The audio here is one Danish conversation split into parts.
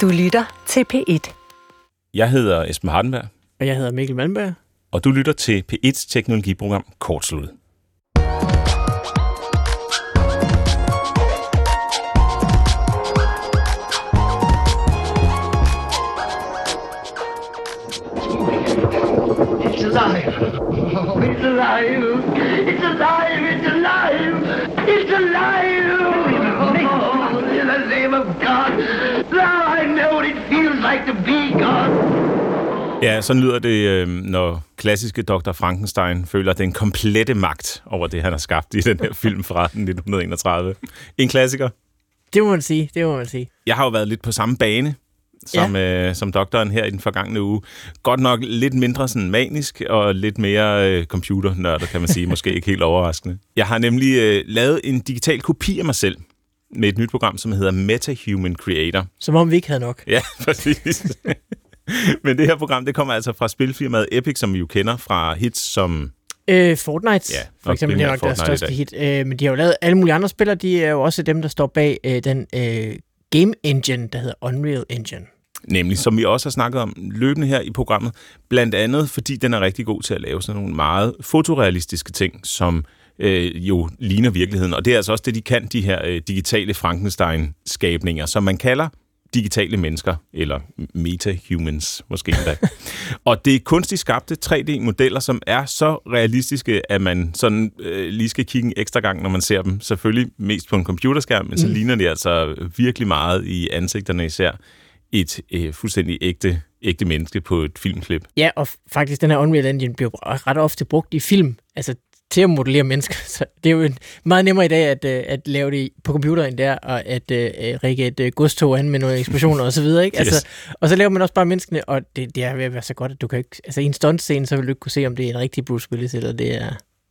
Du lytter til P1. Jeg hedder Esben Hardenberg, Og jeg hedder Mikkel Malmberg. og du lytter til P1's teknologiprogram Kortslut. It's alive. It's alive. It's alive. It's alive. The name of God. Now I know what it feels like to be God. Ja, sådan lyder det, øh, når klassiske Dr. Frankenstein føler den komplette magt over det, han har skabt i den her film fra 1931. En klassiker. Det må man sige, det må man sige. Jeg har jo været lidt på samme bane som, ja. øh, som doktoren her i den forgangne uge. Godt nok lidt mindre sådan manisk og lidt mere øh, computernørder, kan man sige. Måske ikke helt overraskende. Jeg har nemlig øh, lavet en digital kopi af mig selv med et nyt program, som hedder MetaHuman Creator. Som om vi ikke havde nok. Ja, præcis. Men det her program, det kommer altså fra spilfirmaet Epic, som vi jo kender fra hits som... Øh, Fortnite, Ja, for eksempel, det er nok deres Fortnite største hit. Øh, men de har jo lavet alle mulige andre spillere. De er jo også dem, der står bag øh, den øh, game engine, der hedder Unreal Engine. Nemlig, som vi også har snakket om løbende her i programmet. Blandt andet, fordi den er rigtig god til at lave sådan nogle meget fotorealistiske ting, som øh, jo ligner virkeligheden. Og det er altså også det, de kan, de her øh, digitale Frankenstein-skabninger, som man kalder digitale mennesker, eller meta-humans måske endda. og det er kunstigt skabte 3D-modeller, som er så realistiske, at man sådan øh, lige skal kigge en ekstra gang, når man ser dem. Selvfølgelig mest på en computerskærm, men så ligner de altså virkelig meget i ansigterne især et øh, fuldstændig ægte, ægte menneske på et filmklip. Ja, og faktisk, den her Unreal Engine bliver ret ofte brugt i film, altså til at modellere mennesker. Så det er jo meget nemmere i dag at, øh, at lave det på computer, end det er og at øh, øh, rigge et øh, godstog an med nogle eksplosioner og så videre. Ikke? Altså, Og så laver man også bare menneskene, og det, det er ved at være så godt, at du kan ikke... Altså i en stuntscene, så vil du ikke kunne se, om det er en rigtig Bruce Willis, eller det er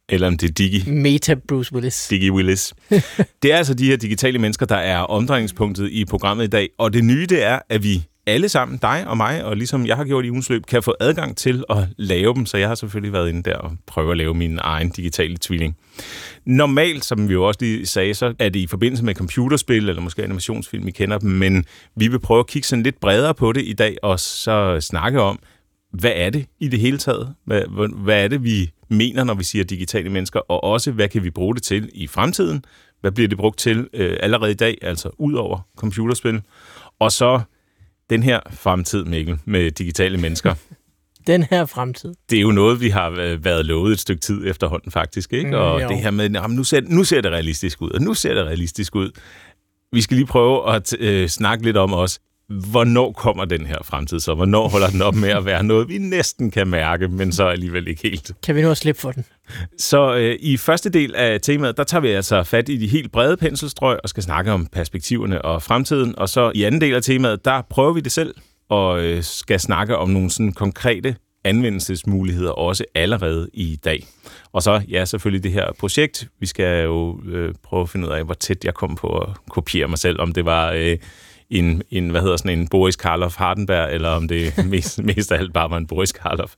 Eller om det er Diggy, meta Bruce Willis. Diggy Willis. det er altså de her digitale mennesker, der er omdrejningspunktet i programmet i dag. Og det nye, det er, at vi alle sammen, dig og mig, og ligesom jeg har gjort i ugens løb, kan få adgang til at lave dem. Så jeg har selvfølgelig været inde der og prøve at lave min egen digitale tvilling. Normalt, som vi jo også lige sagde, så er det i forbindelse med computerspil eller måske animationsfilm, vi kender dem, men vi vil prøve at kigge sådan lidt bredere på det i dag og så snakke om, hvad er det i det hele taget? Hvad, hvad, hvad er det, vi mener, når vi siger digitale mennesker? Og også, hvad kan vi bruge det til i fremtiden? Hvad bliver det brugt til øh, allerede i dag, altså ud over computerspil? Og så den her fremtid, Mikkel, med digitale mennesker. Den her fremtid. Det er jo noget, vi har været lovet et stykke tid efterhånden, faktisk. Ikke? Mm, Og jo. det her med, jamen, nu, ser, nu ser det realistisk ud, og nu ser det realistisk ud. Vi skal lige prøve at øh, snakke lidt om os. Hvornår kommer den her fremtid så? Hvornår holder den op med at være noget, vi næsten kan mærke, men så alligevel ikke helt? Kan vi nu at slippe for den? Så øh, i første del af temaet, der tager vi altså fat i de helt brede penselstrøg og skal snakke om perspektiverne og fremtiden. Og så i anden del af temaet, der prøver vi det selv og øh, skal snakke om nogle sådan konkrete anvendelsesmuligheder også allerede i dag. Og så, ja, selvfølgelig det her projekt. Vi skal jo øh, prøve at finde ud af, hvor tæt jeg kom på at kopiere mig selv. Om det var øh, en, en, hvad hedder sådan en Boris Karloff Hardenberg, eller om det mest, mest af alt bare var en Boris Karloff.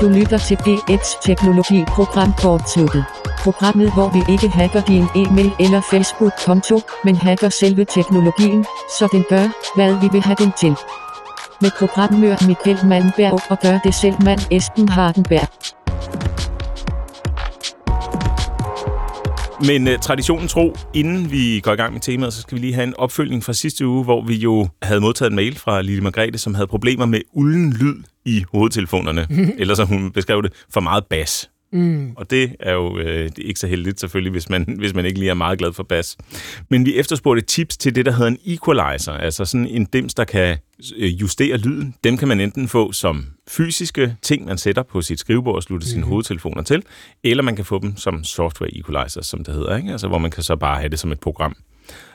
Du lytter til BX Teknologi Program Kortsluttet. Programmet, hvor vi ikke hacker din e-mail eller Facebook-konto, men hacker selve teknologien, så den gør, hvad vi vil have den til. Med programmør Michael Malmberg og gør det selv mand Esben Hardenberg. Men uh, traditionen tro, inden vi går i gang med temaet, så skal vi lige have en opfølgning fra sidste uge, hvor vi jo havde modtaget en mail fra Lille Margrethe, som havde problemer med ulden lyd i hovedtelefonerne. Eller som hun beskrev det, for meget bas. Mm. Og det er jo øh, det er ikke så heldigt selvfølgelig, hvis man, hvis man ikke lige er meget glad for bas. Men vi efterspurgte tips til det, der hedder en equalizer, altså sådan en dims, der kan øh, justere lyden. Dem kan man enten få som fysiske ting, man sætter på sit skrivebord og slutter sine hovedtelefoner til, eller man kan få dem som software equalizer, som det hedder, ikke? Altså, hvor man kan så bare have det som et program.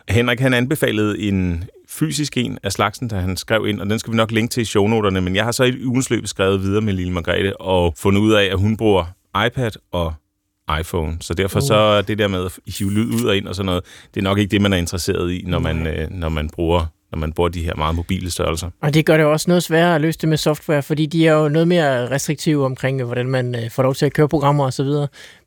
Henrik han anbefalede en fysisk en af slagsen, der han skrev ind, og den skal vi nok linke til i shownoterne, men jeg har så i ugens løb skrevet videre med Lille Margrethe og fundet ud af, at hun bruger iPad og iPhone. Så derfor så er det der med at hive lyd ud og ind og sådan noget, det er nok ikke det, man er interesseret i, når man, øh, når man bruger når man bruger de her meget mobile størrelser. Og det gør det også noget sværere at løse det med software, fordi de er jo noget mere restriktive omkring, hvordan man øh, får lov til at køre programmer osv.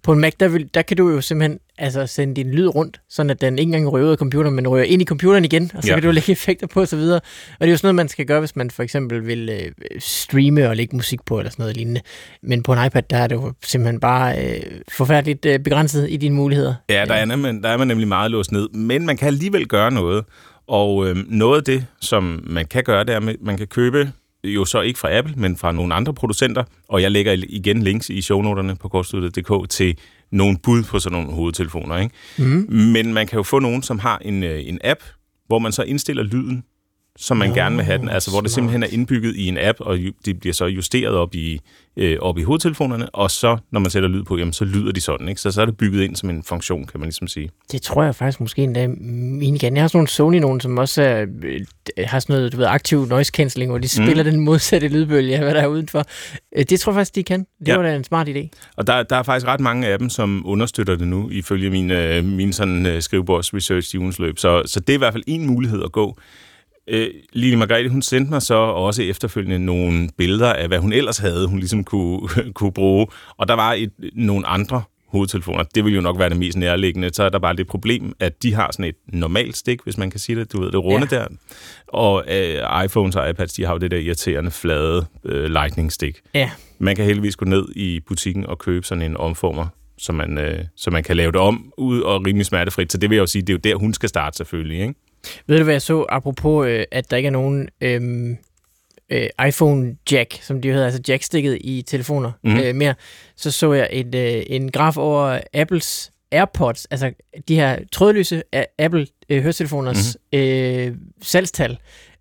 På en Mac, der, vil, der kan du jo simpelthen altså, sende din lyd rundt, sådan at den ikke engang ryger ud af computeren, men ryger ind i computeren igen, og så Ja. kan du lægge effekter på osv. Og det er jo sådan noget, man skal gøre, hvis man for eksempel vil øh, streame og lægge musik på, eller sådan noget lignende. Men på en iPad, der er det jo simpelthen bare øh, forfærdeligt øh, begrænset i dine muligheder. Ja, der er, nemlig, der er man nemlig meget låst ned, men man kan alligevel gøre noget. Og øh, noget af det, som man kan gøre, det er, at man kan købe jo så ikke fra Apple, men fra nogle andre producenter, og jeg lægger igen links i shownoterne på kortstudiet.dk til nogle bud på sådan nogle hovedtelefoner. Ikke? Mm. Men man kan jo få nogen, som har en, øh, en app, hvor man så indstiller lyden, som man oh, gerne vil have den. Altså, hvor det simpelthen er indbygget i en app, og det bliver så justeret op i, øh, op i hovedtelefonerne, og så, når man sætter lyd på, jamen, så lyder de sådan. Ikke? Så, så er det bygget ind som en funktion, kan man ligesom sige. Det tror jeg faktisk måske endda mine igen. Jeg har sådan nogle Sony nogen, som også er, øh, har sådan noget, du ved, aktiv noise cancelling, hvor de spiller den modsatte lydbølge af, hvad der er udenfor. Øh, Det tror jeg faktisk, de kan. Det Ja. var da en smart idé. Og der, der er faktisk ret mange af dem, som understøtter det nu, ifølge min, øh, min sådan, øh, skrivebords research i ugens løb. Så, så det er i hvert fald en mulighed at gå. Øh, Lili Margrethe, hun sendte mig så også efterfølgende nogle billeder af, hvad hun ellers havde, hun ligesom kunne, kunne bruge. Og der var et, nogle andre hovedtelefoner. Det vil jo nok være det mest nærliggende. Så er der bare det problem, at de har sådan et normalt stik, hvis man kan sige det. Du ved, det runde ja. der. Og øh, iPhones og iPads, de har jo det der irriterende flade øh, lightning stik. Ja, Man kan heldigvis gå ned i butikken og købe sådan en omformer, så man, øh, så man kan lave det om ud og rimelig smertefrit. Så det vil jeg jo sige, det er jo der, hun skal starte selvfølgelig. Ikke? Ved du, hvad jeg så, apropos, øh, at der ikke er nogen øhm, øh, iPhone jack, som de hedder, altså jackstikket i telefoner mm. øh, mere, så så jeg et, øh, en graf over Apples AirPods, altså de her trådløse A- Apple øh, mm. øh, salgstal,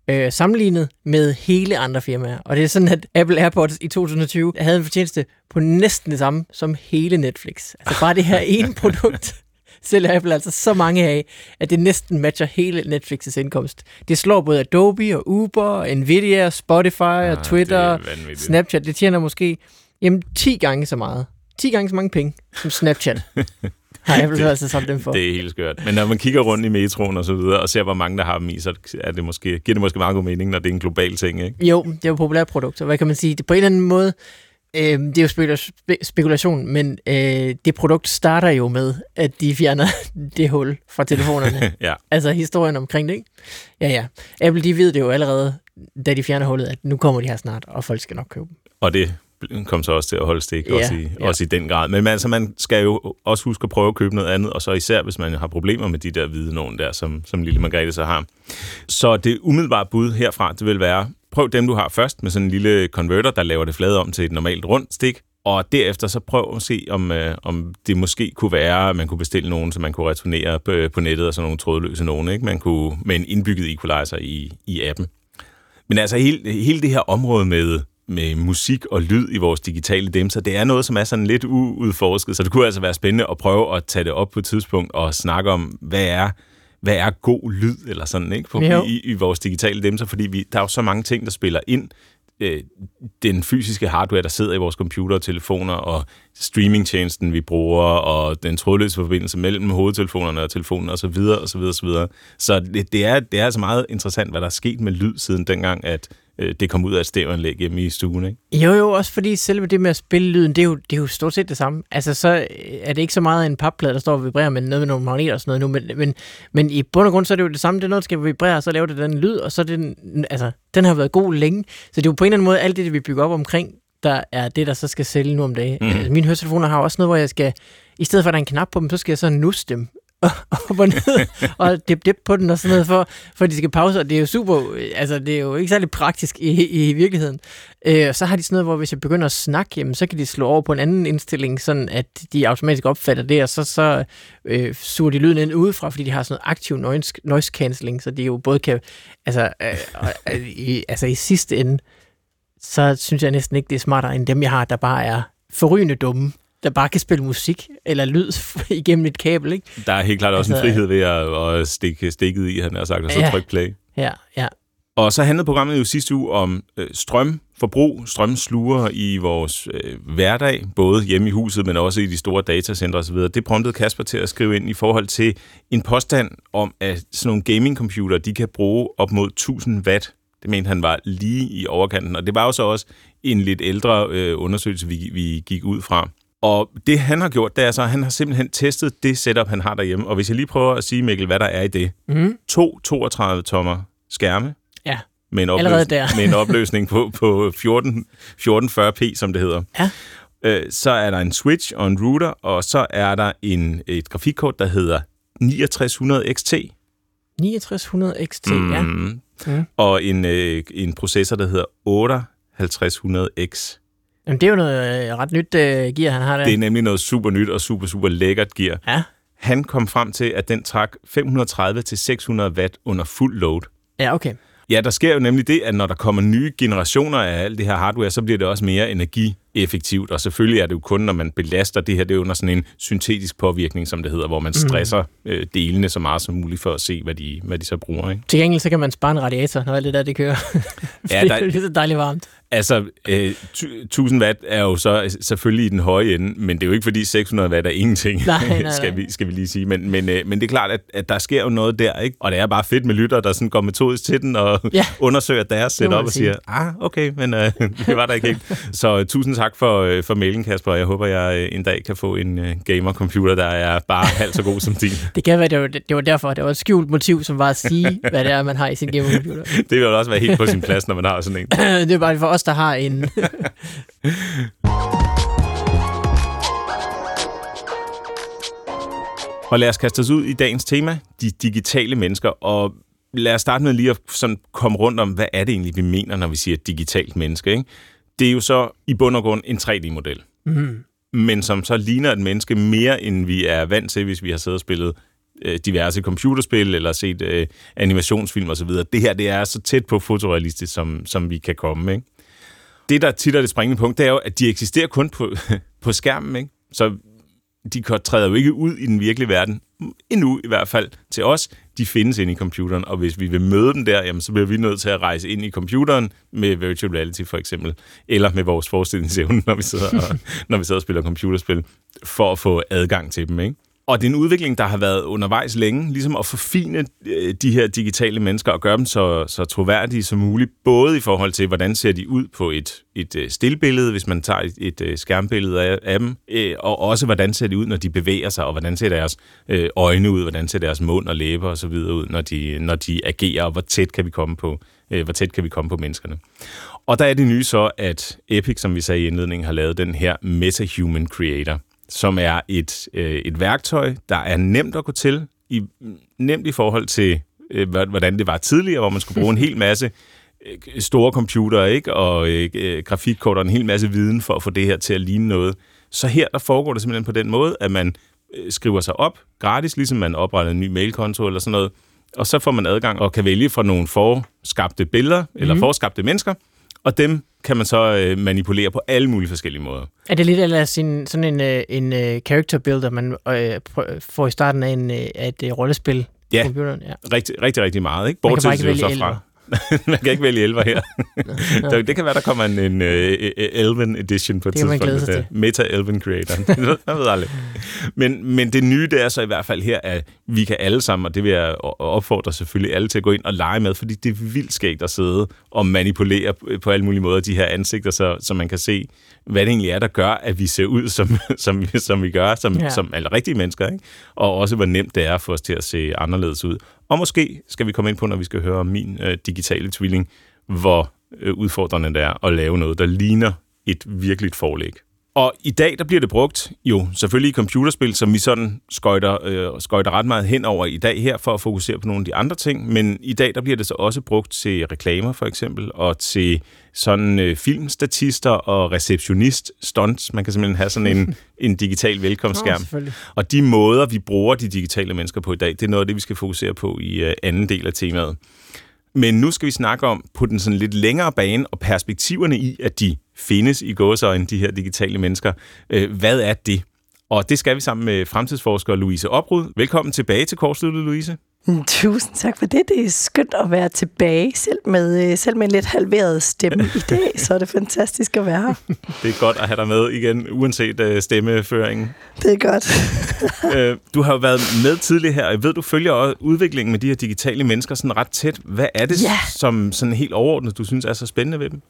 øh, sammenlignet med hele andre firmaer. Og det er sådan, at Apple AirPods i 2020 havde en fortjeneste på næsten det samme som hele Netflix. Altså bare det her ene produkt sælger Apple altså så mange af, at det næsten matcher hele Netflix' indkomst. Det slår både Adobe og Uber, og Nvidia, Spotify og Twitter, Ah, det er vanvittigt. Snapchat. Det tjener måske jamen, 10 gange så meget. 10 gange så mange penge som Snapchat. har Apple så altså solgt dem for. Det er helt skørt. Men når man kigger rundt i metroen og så videre, og ser, hvor mange der har dem i, så er det måske, giver det måske meget god mening, når det er en global ting. Ikke? Jo, det er jo et populært produkt, så hvad kan man sige? Det, på en eller anden måde, øh, det er jo spekula- spe- spekulation, men øh, det produkt starter jo med, at de fjerner det hul fra telefonerne. Ja. altså historien omkring det, ikke? Ja, ja. Apple, de ved det jo allerede, da de fjerner hullet, at nu kommer de her snart, og folk skal nok købe dem. Og det kom så også til at holde stik, Ja, også, i, ja. også i den grad. Men altså, man skal jo også huske at prøve at købe noget andet, og så især, hvis man har problemer med de der hvide nogen der, som, som Lille Margrethe så har. Så det umiddelbare bud herfra, det vil være, prøv dem, du har først, med sådan en lille converter, der laver det flade om til et normalt rundt stik, og derefter så prøv at se, om, øh, om det måske kunne være, at man kunne bestille nogen, så man kunne returnere på, på nettet, og sådan nogle trådløse nogen, ikke? Man kunne med en indbygget equalizer i, i appen. Men altså hele, hele det her område med, med musik og lyd i vores digitale demser, det er noget, som er sådan lidt uudforsket, så det kunne altså være spændende at prøve at tage det op på et tidspunkt og snakke om, hvad er, hvad er god lyd, eller sådan, ikke? På, Jo. i, i vores digitale dimser, fordi vi, der er jo så mange ting, der spiller ind. Øh, den fysiske hardware, der sidder i vores computer og telefoner, og streamingtjenesten, vi bruger, og den trådløse forbindelse mellem hovedtelefonerne og telefonen osv. osv., osv. Så det, det, er, det er altså meget interessant, hvad der er sket med lyd siden dengang, at øh, det kom ud af et stereoanlæg hjemme i stuen. Ikke? Jo, jo, også fordi selve det med at spille lyden, det er jo, det er jo stort set det samme. Altså, så er det ikke så meget en papplade, der står og vibrerer, men noget med nogle magneter og sådan noget nu, men, men, men i bund og grund, så er det jo det samme. Det er noget, der skal vibrere, og så laver det den lyd, og så er det, den- altså, den har været god længe. Så det er jo på en eller anden måde alt det, vi bygger op omkring, der er det, der så skal sælge nu om dagen. Mm. Altså, mine høretelefoner har også noget, hvor jeg skal, i stedet for at der er en knap på dem, så skal jeg så nusse dem op og ned, og dip dip på den og sådan noget, for, for de skal pause, og det er jo super, øh, altså det er jo ikke særlig praktisk i, i virkeligheden. Øh, så har de sådan noget, hvor hvis jeg begynder at snakke, jamen, så kan de slå over på en anden indstilling, sådan at de automatisk opfatter det, og så, så øh, suger de lyden ind udefra, fordi de har sådan noget aktiv noise, noise cancelling, så de jo både kan, altså, øh, øh, i, altså i sidste ende, så synes jeg næsten ikke, det er smartere end dem, jeg har, der bare er forrygende dumme, der bare kan spille musik eller lyd igennem et kabel, ikke? Der er helt klart også Altså, en frihed ved at, at stikke stikket i, han har sagt, og så Ja. trykke play. Ja, ja. Og så handlede programmet jo sidste uge om øh, strømforbrug, strømsluger i vores øh, hverdag, både hjemme i huset, men også i de store datacentre osv. Det promptede Kasper til at skrive ind i forhold til en påstand om, at sådan nogle gamingcomputere, de kan bruge op mod 1000 watt. Det mente han var lige i overkanten, og det var jo så også en lidt ældre øh, undersøgelse, vi, vi gik ud fra. Og det han har gjort, det er så, at han har simpelthen testet det setup, han har derhjemme. Og hvis jeg lige prøver at sige, Mikkel, hvad der er i det. Mm. To 32-tommer skærme, Ja. med en, Allerede opløsning, der. med en opløsning på, på 14, 1440p, som det hedder. Ja. Øh, så er der en switch og en router, og så er der en, et grafikkort, der hedder 6900 XT, 6900 XT, mm. ja. Mm. og en, øh, en processor, der hedder 5800X. Jamen, det er jo noget øh, ret nyt øh, gear, han har der. Det er nemlig noget super nyt og super, super lækkert gear. Ja. Han kom frem til, at den trak 530-600 watt under fuld load. Ja, okay. Ja, der sker jo nemlig det, at når der kommer nye generationer af alt det her hardware, så bliver det også mere energieffektivt. Og selvfølgelig er det jo kun, når man belaster det her, det er under sådan en syntetisk påvirkning, som det hedder, hvor man stresser øh, delene så meget som muligt for at se, hvad de, hvad de så bruger. Ikke? Til gengæld så kan man spare en radiator, når alt det der, det kører. Ja, der- det er så dejligt varmt. Altså, øh, tu- 1000 watt er jo så selvfølgelig i den høje ende, men det er jo ikke fordi 600 watt er ingenting, Nej, nej, nej. skal, vi, skal vi lige sige. Men, men, øh, men det er klart, at, at der sker jo noget der, ikke? Og det er bare fedt med lytter, der sådan går metodisk til den og Ja. undersøger deres setup og sige. siger, ah, okay, men øh, det var der ikke helt. Så øh, tusind tak for, øh, for mailen, Kasper. Jeg håber, jeg øh, en dag kan få en øh, gamer-computer, der er bare halvt så god som din. Det kan være, det var, det var derfor, det var et skjult motiv, som var at sige, hvad det er, man har i sin gamingcomputer. Det vil også være helt på sin plads, når man har sådan en. det er bare for os, der har en... Og lad os kaste os ud i dagens tema, de digitale mennesker, og lad os starte med lige at sådan komme rundt om, hvad er det egentlig, vi mener, når vi siger digitalt menneske. Ikke? Det er jo så i bund og grund en 3D-model, Mm. men som så ligner et menneske mere, end vi er vant til, hvis vi har siddet og spillet øh, diverse computerspil eller set øh, animationsfilm osv. Det her det er så tæt på fotorealistisk, som, som vi kan komme. Ikke? Det, der tit er det springende punkt, det er jo, at de eksisterer kun på, på skærmen. Ikke? Så de kan- træder jo ikke ud i den virkelige verden, endnu i hvert fald til os. De findes inde i computeren, og hvis vi vil møde dem der, jamen, så bliver vi nødt til at rejse ind i computeren med virtual reality for eksempel, eller med vores forestillingsevne, når vi sidder og, når vi sidder og spiller computerspil, for at få adgang til dem. Ikke? Og det er en udvikling, der har været undervejs længe, ligesom at forfine øh, de her digitale mennesker og gøre dem så, så troværdige som muligt, både i forhold til, hvordan ser de ud på et, et øh, stillbillede, hvis man tager et, et øh, skærmbillede af, af dem, og også hvordan ser de ud, når de bevæger sig, og hvordan ser deres øjne ud, hvordan ser deres mund og læber osv. ud, når de, når de agerer, og hvor tæt kan vi komme på, hvor tæt kan vi komme på menneskerne. Og der er det nye så, at Epic, som vi sagde i indledningen, har lavet den her Meta Human Creator, som er et, øh, et værktøj, der er nemt at gå til, i, nemt i forhold til, øh, hvordan det var tidligere, hvor man skulle bruge en hel masse øh, store computere ikke? og øh, øh, grafikkort og en hel masse viden for at få det her til at ligne noget. Så her der foregår det simpelthen på den måde, at man øh, skriver sig op gratis, ligesom man opretter en ny mailkonto eller sådan noget, og så får man adgang og kan vælge fra nogle forskabte billeder eller Mhm. forskabte mennesker, og dem kan man så øh, manipulere på alle mulige forskellige måder. Er det lidt eller sin, sådan en, øh, en uh, character builder, man øh, får i starten af, en, øh, af et uh, rollespil Ja. computeren? Ja. Rigtig, rigtig, rigtig meget. Ikke? Bortset bare man kan ikke vælge elver her. Der- det kan være, der kommer en, en uh, Elven edition på et Det man tidspunkt. sig der. Meta Elven Creator. jeg ved aldrig. Men, men det nye, det er så i hvert fald her, at vi kan alle sammen, og det vil jeg opfordre selvfølgelig alle til at gå ind og lege med, fordi det er vildt skægt at sidde og manipulere på alle mulige måder de her ansigter, så, så man kan se, hvad det egentlig er, der gør, at vi ser ud, som, som, vi- som vi gør, som, Ja. ja. som alle rigtige mennesker, ikke? og også hvor nemt det er for os til at se anderledes ud. Og måske skal vi komme ind på, når vi skal høre om min øh, digitale tvilling, hvor øh, udfordrende det er at lave noget, der ligner et virkeligt forlæg. Og i dag, der bliver det brugt jo selvfølgelig i computerspil, som vi sådan skøjter, øh, skøjter ret meget hen over i dag her, for at fokusere på nogle af de andre ting. Men i dag, der bliver det så også brugt til reklamer for eksempel, og til sådan øh, filmstatister og receptionist stunts. Man kan simpelthen have sådan en, en digital velkomstskærm. selvfølgelig. Og de måder, vi bruger de digitale mennesker på i dag, det er noget af det, vi skal fokusere på i øh, anden del af temaet. Men nu skal vi snakke om på den sådan lidt længere bane og perspektiverne i, at de findes i gåseøjne, de her digitale mennesker. Øh, hvad er det? Og det skal vi sammen med fremtidsforsker Louise Oprud. Velkommen tilbage til Kortsluttet, Louise. Mm, Tusind tak for det. Det er skønt at være tilbage, selv med, øh, selv med en lidt halveret stemme i dag, så er det fantastisk at være her. Det er godt at have dig med igen, uanset uh, stemmeføringen. Det er godt. uh, du har jo været med tidligere her, og jeg ved, du følger også udviklingen med de her digitale mennesker sådan ret tæt. Hvad er det, Ja. som sådan helt overordnet, du synes er så spændende ved dem?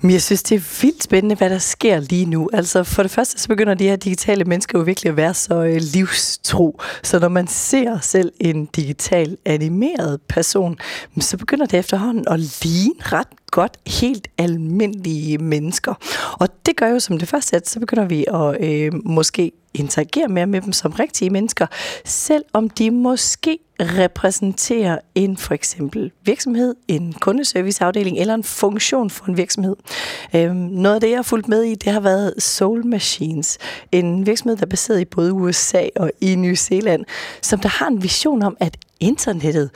Men jeg synes, det er vildt spændende, hvad der sker lige nu. Altså for det første, så begynder de her digitale mennesker jo virkelig at være så øh, livstro. Så når man ser selv en digital animeret person, så begynder det efterhånden at ligne ret godt helt almindelige mennesker. Og det gør jo som det første, at så begynder vi at øh, måske interagere mere med dem som rigtige mennesker, selvom de måske repræsenterer en for eksempel virksomhed, en kundeserviceafdeling eller en funktion for en virksomhed. Øhm, noget af det, jeg har fulgt med i, det har været Soul Machines, en virksomhed, der er baseret i både USA og i New Zealand, som der har en vision om, at internettet,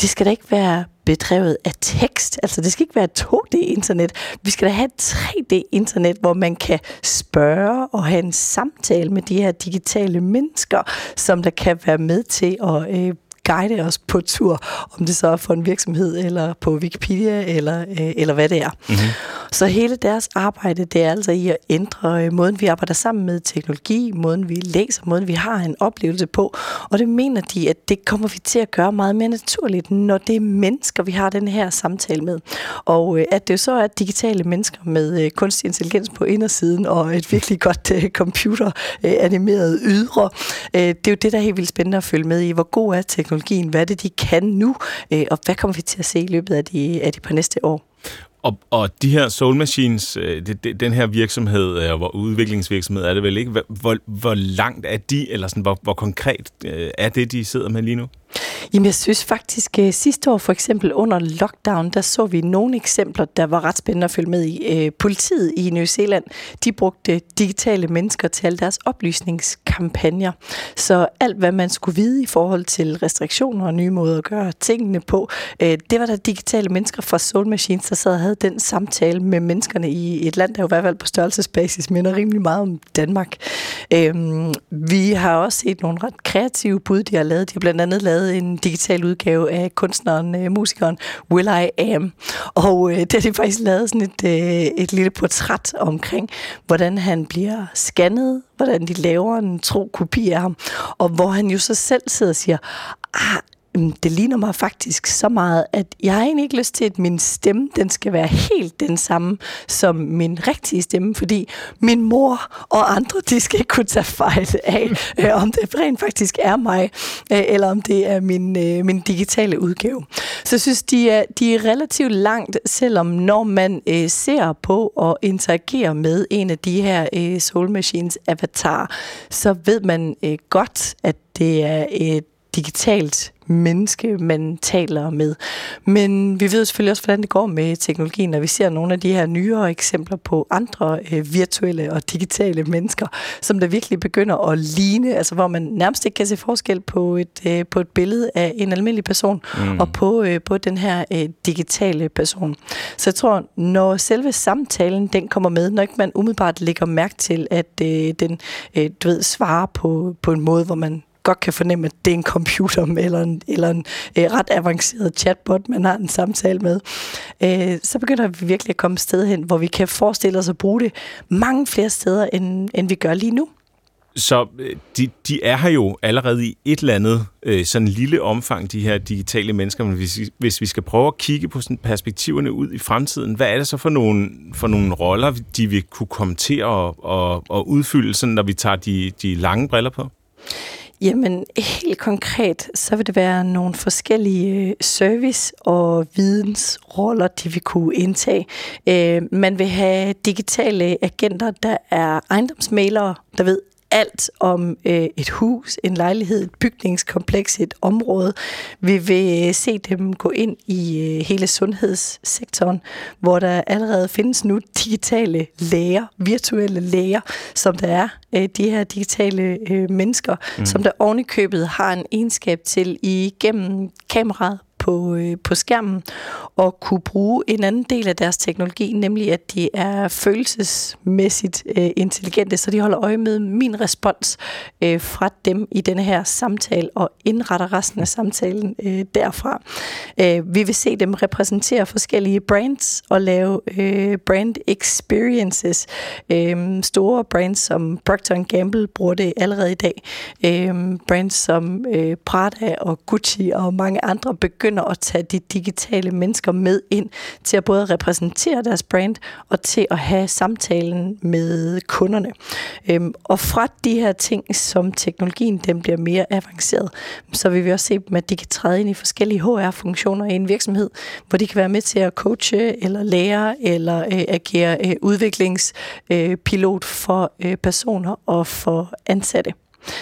det skal da ikke være bedrevet af tekst. Altså, det skal ikke være 2D-internet. Vi skal da have et 3D-internet, hvor man kan spørge og have en samtale med de her digitale mennesker, som der kan være med til at øh, guide os på tur, om det så er for en virksomhed, eller på Wikipedia, eller, øh, eller hvad det er. Mm-hmm. Så hele deres arbejde, det er altså i at ændre øh, måden, vi arbejder sammen med teknologi, måden vi læser, måden vi har en oplevelse på. Og det mener de, at det kommer vi til at gøre meget mere naturligt, når det er mennesker, vi har den her samtale med. Og øh, at det jo så er digitale mennesker med øh, kunstig intelligens på indersiden, og et virkelig godt øh, computeranimeret ydre, øh, det er jo det, der er helt vildt spændende at følge med i. Hvor god er teknologien? Hvad er det, de kan nu? Øh, og hvad kommer vi til at se i løbet af de, af de par næste år? Og, og de her Soul Machines, øh, det, det, den her virksomhed, øh, hvor udviklingsvirksomhed er det vel ikke, hvor, hvor langt er de, eller sådan, hvor, hvor konkret øh, er det, de sidder med lige nu? Jamen, jeg synes faktisk, at sidste år for eksempel under lockdown, der så vi nogle eksempler, der var ret spændende at følge med i. Øh, Politiet i New Zealand, de brugte digitale mennesker til alle deres oplysningskampagner. Så alt, hvad man skulle vide i forhold til restriktioner og nye måder at gøre tingene på, øh, det var der digitale mennesker fra Soul Machines, der sad og havde den samtale med menneskerne i et land, der jo i hvert fald på størrelsesbasis minder rimelig meget om Danmark. Øhm, vi har også set nogle ret kreative bud, de har lavet. De har blandt andet lavet en digital udgave af kunstneren, øh, musikeren Will I Am. Og øh, det har de faktisk lavet sådan et, øh, et lille portræt omkring, hvordan han bliver scannet, hvordan de laver en tro kopi af ham, og hvor han jo så selv sidder og siger, ah, det ligner mig faktisk så meget, at jeg har egentlig ikke lyst til, at min stemme, den skal være helt den samme som min rigtige stemme, fordi min mor og andre, de skal ikke kunne tage fejl af, øh, om det rent faktisk er mig, øh, eller om det er min, øh, min digitale udgave. Så jeg synes, de er, de er relativt langt, selvom når man øh, ser på og interagerer med en af de her øh, Soul Machines avatar, så ved man øh, godt, at det er et digitalt menneske, man taler med. Men vi ved selvfølgelig også, hvordan det går med teknologien, når vi ser nogle af de her nyere eksempler på andre øh, virtuelle og digitale mennesker, som der virkelig begynder at ligne, altså hvor man nærmest ikke kan se forskel på et, øh, på et billede af en almindelig person, mm. og på, øh, på den her øh, digitale person. Så jeg tror, når selve samtalen, den kommer med, når ikke man umiddelbart lægger mærke til, at øh, den, øh, du ved, svarer på, på en måde, hvor man godt kan fornemme, at det er en computer eller en, eller en øh, ret avanceret chatbot, man har en samtale med, øh, så begynder vi virkelig at komme et sted hen, hvor vi kan forestille os at bruge det mange flere steder, end, end vi gør lige nu. Så øh, de, de er her jo allerede i et eller andet øh, sådan lille omfang, de her digitale mennesker. Men hvis, vi- hvis vi skal prøve at kigge på sådan perspektiverne ud i fremtiden, hvad er det så for nogle, for nogle roller, de vil kunne komme til at, at, at udfylde, sådan, når vi tager de, de lange briller på? Jamen, helt konkret, så vil det være nogle forskellige øh, service- og vidensroller, de vil kunne indtage. Øh, man vil have digitale agenter, der er ejendomsmalere, der ved alt om øh, et hus, en lejlighed, et bygningskompleks, et område. Vi vil øh, se dem gå ind i øh, hele sundhedssektoren, hvor der allerede findes nu digitale læger, virtuelle læger, som der er øh, de her digitale øh, mennesker, mm. som der ovenikøbet har en egenskab til igennem kameraet på på, øh, på skærmen, og kunne bruge en anden del af deres teknologi, nemlig at de er følelsesmæssigt øh, intelligente, så de holder øje med min respons øh, fra dem i denne her samtale, og indretter resten af samtalen øh, derfra. Øh, vi vil se dem repræsentere forskellige brands og lave øh, brand experiences. Øh, store brands som Procter Gamble bruger det allerede i dag. Øh, brands som øh, Prada og Gucci og mange andre begynder at tage de digitale mennesker med ind til at både repræsentere deres brand og til at have samtalen med kunderne. Øhm, og fra de her ting, som teknologien den bliver mere avanceret, så vil vi også se dem, at de kan træde ind i forskellige HR-funktioner i en virksomhed, hvor de kan være med til at coache eller lære eller øh, agere øh, udviklingspilot øh, for øh, personer og for ansatte.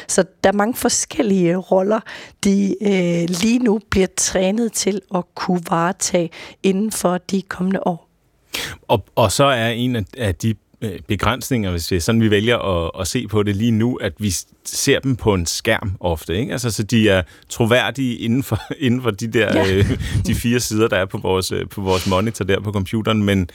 Så der er mange forskellige roller, de øh, lige nu bliver trænet til at kunne varetage inden for de kommende år. Og, og så er en af de øh, begrænsninger, hvis det er sådan, vi vælger at, at se på det lige nu, at vi ser dem på en skærm ofte, ikke? Altså, så de er troværdige inden for, inden for de der ja. øh, de fire sider, der er på vores, øh, på vores monitor der på computeren, men,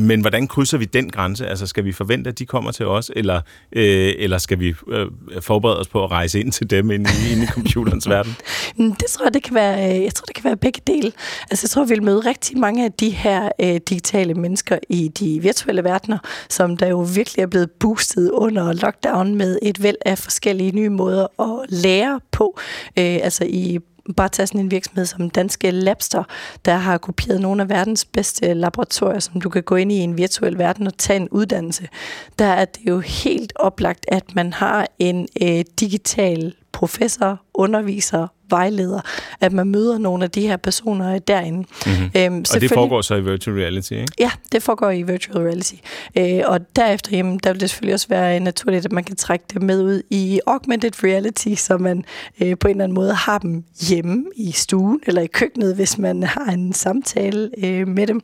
men hvordan krydser vi den grænse? Altså, skal vi forvente, at de kommer til os, eller, øh, eller skal vi øh, forberede os på at rejse ind til dem inde i, inde i computerens verden? Mm, det tror jeg, det kan være, øh, jeg tror, det kan være begge dele. Altså, jeg tror, vi vil møde rigtig mange af de her øh, digitale mennesker i de virtuelle verdener, som der jo virkelig er blevet boostet under lockdown med et væld af forskellige nye måder at lære på. Øh, altså i bare tage sådan en virksomhed som Danske Labster, der har kopieret nogle af verdens bedste laboratorier, som du kan gå ind i en virtuel verden og tage en uddannelse. Der er det jo helt oplagt, at man har en øh, digital professor, underviser, vejleder, at man møder nogle af de her personer derinde. Mm-hmm. Øhm, og det foregår så i virtual reality, ikke? Ja, det foregår i virtual reality. Øh, og derefter, jamen, der vil det selvfølgelig også være naturligt, at man kan trække det med ud i augmented reality, så man øh, på en eller anden måde har dem hjemme i stuen eller i køkkenet, hvis man har en samtale øh, med dem.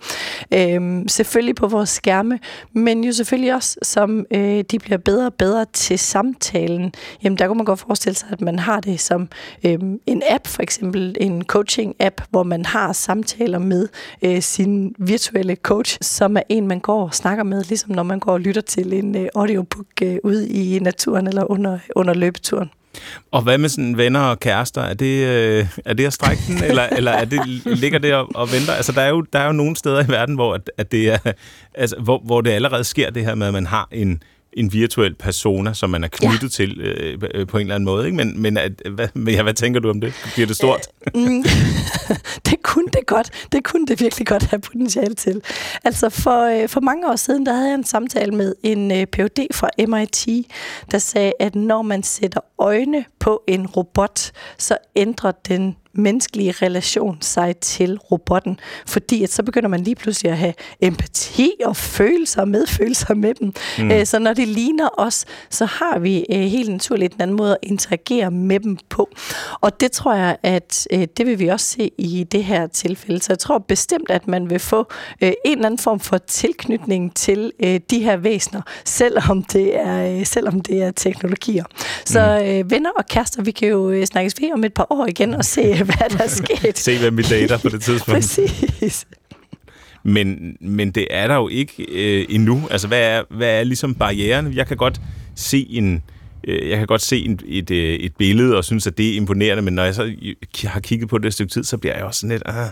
Øh, selvfølgelig på vores skærme, men jo selvfølgelig også, som øh, de bliver bedre og bedre til samtalen. Jamen, der kunne man godt forestille sig, at man har det som øh, en app, for eksempel en coaching-app, hvor man har samtaler med øh, sin virtuelle coach, som er en, man går og snakker med, ligesom når man går og lytter til en øh, audiobook øh, ude i naturen eller under, under løbeturen. Og hvad med sådan venner og kærester? Er det, øh, er det at strække den, eller, eller er det, ligger det og, og venter? Altså, der er, jo, der er jo nogle steder i verden, hvor, at, at det er, altså, hvor, hvor det allerede sker det her med, at man har en, en virtuel persona, som man er knyttet ja. til øh, øh, på en eller anden måde. Ikke? Men, men at, hvad, ja, hvad tænker du om det? Bliver det stort? Øh, mm, det kunne det godt. Det kunne det virkelig godt have potentiale til. Altså for, øh, for mange år siden, der havde jeg en samtale med en øh, Ph.D. fra MIT, der sagde, at når man sætter øjne på en robot, så ændrer den menneskelige relation sig til robotten, fordi at så begynder man lige pludselig at have empati og følelser og medfølelser med dem. Mm. Øh, så når det ligner os, så har vi øh, helt naturligt en anden måde at interagere med dem på. Og det tror jeg, at øh, det vil vi også se i det her tilfælde. Så jeg tror bestemt, at man vil få en eller anden form for tilknytning til de her væsener, selvom det er, selvom det er teknologier. Så mm. venner og kærester, vi kan jo snakkes ved om et par år igen og se, hvad der er sket. Se, hvad mit dater på det tidspunkt. Præcis. Men, men det er der jo ikke øh, endnu. Altså, hvad er, hvad er ligesom barrieren? Jeg kan godt se en, øh, jeg kan godt se en, et, øh, et billede og synes, at det er imponerende, men når jeg så har kigget på det et stykke tid, så bliver jeg også sådan lidt, ah,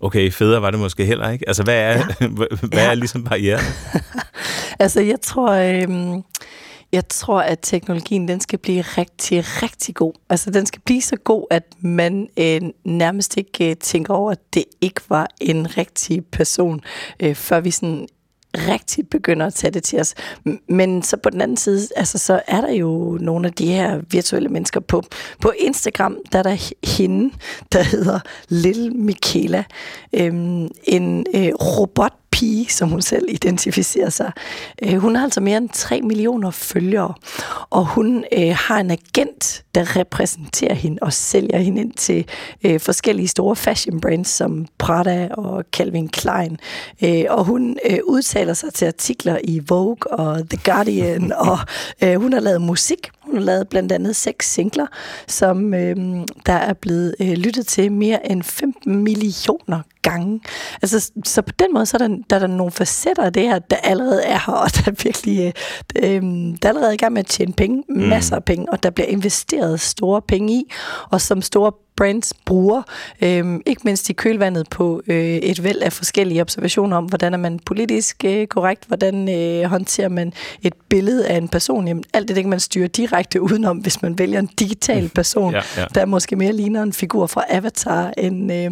okay, federe var det måske heller ikke. Altså, hvad er, ja. hvad er ligesom barrieren? altså, jeg tror... Øh, jeg tror, at teknologien den skal blive rigtig, rigtig god. Altså, den skal blive så god, at man øh, nærmest ikke øh, tænker over, at det ikke var en rigtig person, øh, før vi sådan rigtig begynder at tage det til os. Men så på den anden side, altså, så er der jo nogle af de her virtuelle mennesker på, på Instagram, der er der hende, der hedder Lille Michaela, øhm, en øh, robot pige, som hun selv identificerer sig. Øh, hun har altså mere end 3 millioner følgere, og hun øh, har en agent, der repræsenterer hende og sælger hende ind til øh, forskellige store fashion brands som Prada og Calvin Klein. Øh, og hun øh, udtaler sig til artikler i Vogue og The Guardian, og øh, hun har lavet musik, hun har lavet blandt andet seks singler, som øh, der er blevet øh, lyttet til mere end 15 millioner gange. Altså, så på den måde, så er der, der er der nogle facetter af det her, der allerede er her, og der er virkelig, øh, øh, der er allerede i gang med at tjene penge, masser af penge, og der bliver investeret store penge i, og som store brands bruger, øh, ikke mindst i kølvandet på øh, et væld af forskellige observationer om, hvordan er man politisk øh, korrekt, hvordan øh, håndterer man et billede af en person. Jamen, alt det, det kan man styre direkte udenom, hvis man vælger en digital person, Ja, ja. der måske mere ligner en figur fra Avatar, end øh,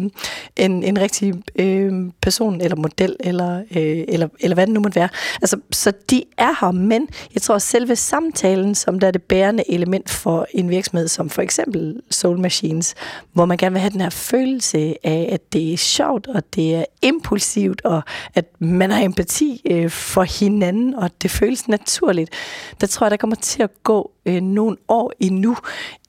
en, en rigtig øh, person eller model, eller, øh, eller, eller hvad det nu måtte være. Altså, så de er her, men jeg tror, at selve samtalen, som der er det bærende element for en virksomhed, som for eksempel Soul Machines, hvor man gerne vil have den her følelse af, at det er sjovt, og det er impulsivt, og at man har empati øh, for hinanden, og det føles naturligt. Der tror jeg, der kommer til at gå øh, nogle år endnu,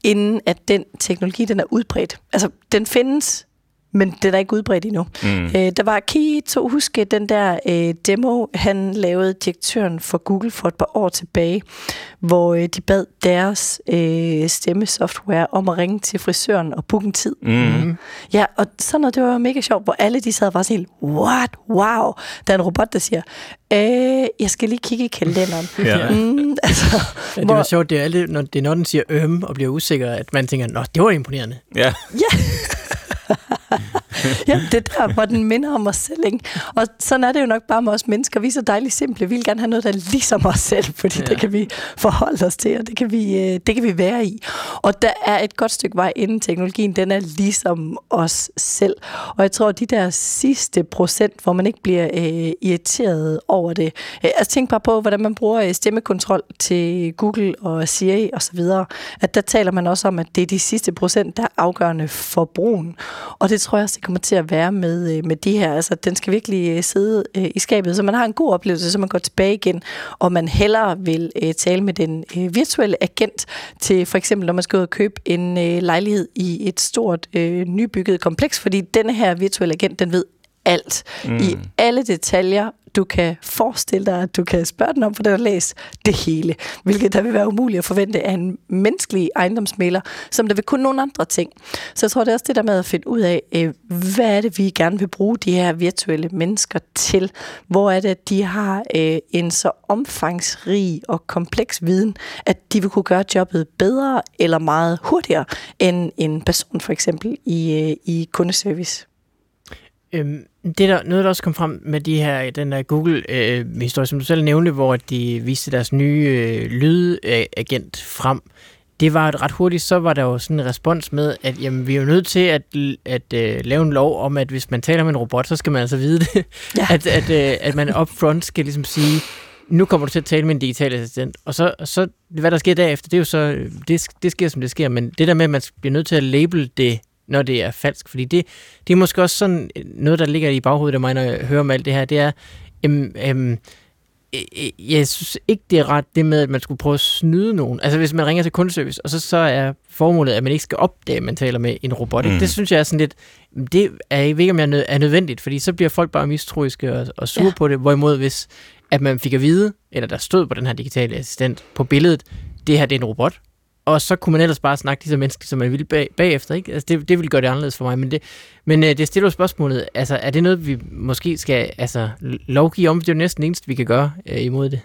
inden at den teknologi, den er udbredt. Altså, den findes, men den er ikke udbredt endnu. Mm. Øh, der var, I to huske den der øh, demo, han lavede direktøren for Google for et par år tilbage, hvor øh, de bad deres øh, stemmesoftware om at ringe til frisøren og booke en tid. Mm. Ja, og sådan noget, det var mega sjovt, hvor alle de sad og var sådan helt, what, wow. Der er en robot, der siger, øh, jeg skal lige kigge i kalenderen. Ja. Mm, altså, Ja, det var sjovt, det er, alle, når, det er når den siger øm og bliver usikker, at man tænker, nå, det var imponerende. Ja. Ja, det er der, hvor den minder om os selv, ikke? Og sådan er det jo nok bare med os mennesker. Vi er så dejligt simple. Vi vil gerne have noget, der er ligesom os selv, fordi ja. Ja. det kan vi forholde os til, og det kan, vi, øh, det kan vi være i. Og der er et godt stykke vej inden teknologien, den er ligesom os selv. Og jeg tror, at de der sidste procent, hvor man ikke bliver øh, irriteret over det. Øh, altså tænk bare på, hvordan man bruger øh, stemmekontrol til Google og Siri og så videre. At der taler man også om, at det er de sidste procent, der er afgørende for brugen. Og det tror jeg også, det kommer til at være med, øh, med de her. Altså, den skal virkelig øh, sidde øh, i skabet, så man har en god oplevelse, så man går tilbage igen, og man hellere vil tale med den virtuelle agent til for eksempel, når man skal ud og købe en lejlighed i et stort nybygget kompleks, fordi denne her virtuelle agent, den ved alt. Mm. I alle detaljer, du kan forestille dig, at du kan spørge den om, for den har læst det hele. Hvilket der vil være umuligt at forvente af en menneskelig ejendomsmæler, som der vil kunne nogle andre ting. Så jeg tror, det er også det der med at finde ud af, øh, hvad er det, vi gerne vil bruge de her virtuelle mennesker til? Hvor er det, at de har øh, en så omfangsrig og kompleks viden, at de vil kunne gøre jobbet bedre eller meget hurtigere end en person for eksempel i, øh, i kundeservice. Øhm, det er der, noget, der også kom frem med de her, den der Google-historie, som du selv nævnte, hvor de viste deres nye øh, lydagent frem. Det var et ret hurtigt, så var der jo sådan en respons med, at jamen, vi er jo nødt til at, at øh, lave en lov om, at hvis man taler med en robot, så skal man altså vide det. Ja. At, at, øh, at man upfront skal ligesom sige, nu kommer du til at tale med en digital assistent. Og så, så hvad der sker derefter, det er jo så, øh, det, det sker som det sker, men det der med, at man bliver nødt til at label det når det er falsk. Fordi det, det er måske også sådan noget, der ligger i baghovedet af mig, når jeg hører om alt det her, det er, øhm, øhm, øh, jeg synes ikke, det er ret det med, at man skulle prøve at snyde nogen. Altså hvis man ringer til kundeservice, og så, så er formålet, at man ikke skal opdage, at man taler med en robot. Mm. Det synes jeg er sådan lidt, det er jeg ved ikke, om jeg er nød- er nødvendigt, fordi så bliver folk bare mistroiske og, og sure ja. på det. Hvorimod hvis at man fik at vide, eller der stod på den her digitale assistent på billedet, det her det er en robot, og så kunne man ellers bare snakke lige så menneskeligt, som man ville bag, bagefter. Ikke? Altså, det, det ville gøre det anderledes for mig. Men det, men øh, det stiller jo spørgsmålet, altså, er det noget, vi måske skal altså, lovgive om? Det er jo næsten det eneste, vi kan gøre øh, imod det.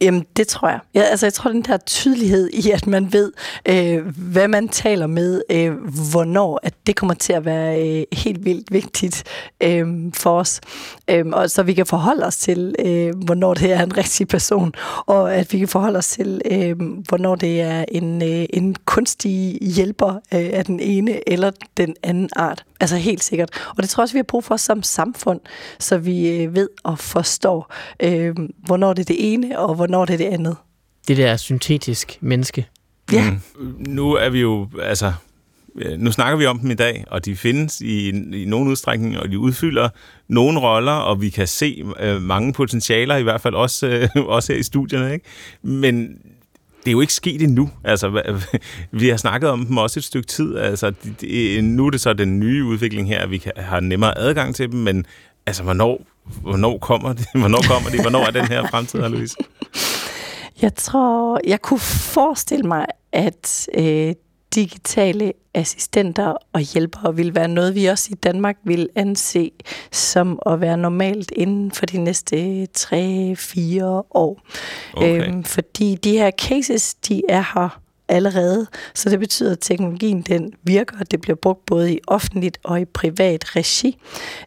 Jamen, det tror jeg. Ja, altså, jeg tror, den der tydelighed i, at man ved, øh, hvad man taler med, øh, hvornår, at det kommer til at være øh, helt vildt vigtigt øh, for os. Øh, og så vi kan forholde os til, øh, hvornår det er en rigtig person, og at vi kan forholde os til, øh, hvornår det er en, øh, en kunstig hjælper øh, af den ene eller den anden art. Altså helt sikkert. Og det tror jeg også, vi har brug for som samfund, så vi øh, ved og forstår, øh, hvornår det er det ene, og hvornår det er det andet. Det der syntetisk menneske. Ja. Mm. Nu er vi jo, altså, øh, nu snakker vi om dem i dag, og de findes i, i nogen udstrækning, og de udfylder nogle roller, og vi kan se øh, mange potentialer, i hvert fald også, øh, også her i studierne, ikke? Men det er jo ikke sket endnu. Altså, vi har snakket om dem også et stykke tid. Altså, de, de, nu er det så den nye udvikling her, at vi kan, har nemmere adgang til dem, men altså, hvornår, hvornår kommer det? Hvornår kommer det? Hvornår er den her fremtid, Louise? Jeg tror, jeg kunne forestille mig, at øh, digitale assistenter og hjælpere vil være noget, vi også i Danmark vil anse som at være normalt inden for de næste 3-4 år. Okay. Øhm, fordi de her cases, de er her allerede, så det betyder, at teknologien den virker, det bliver brugt både i offentligt og i privat regi.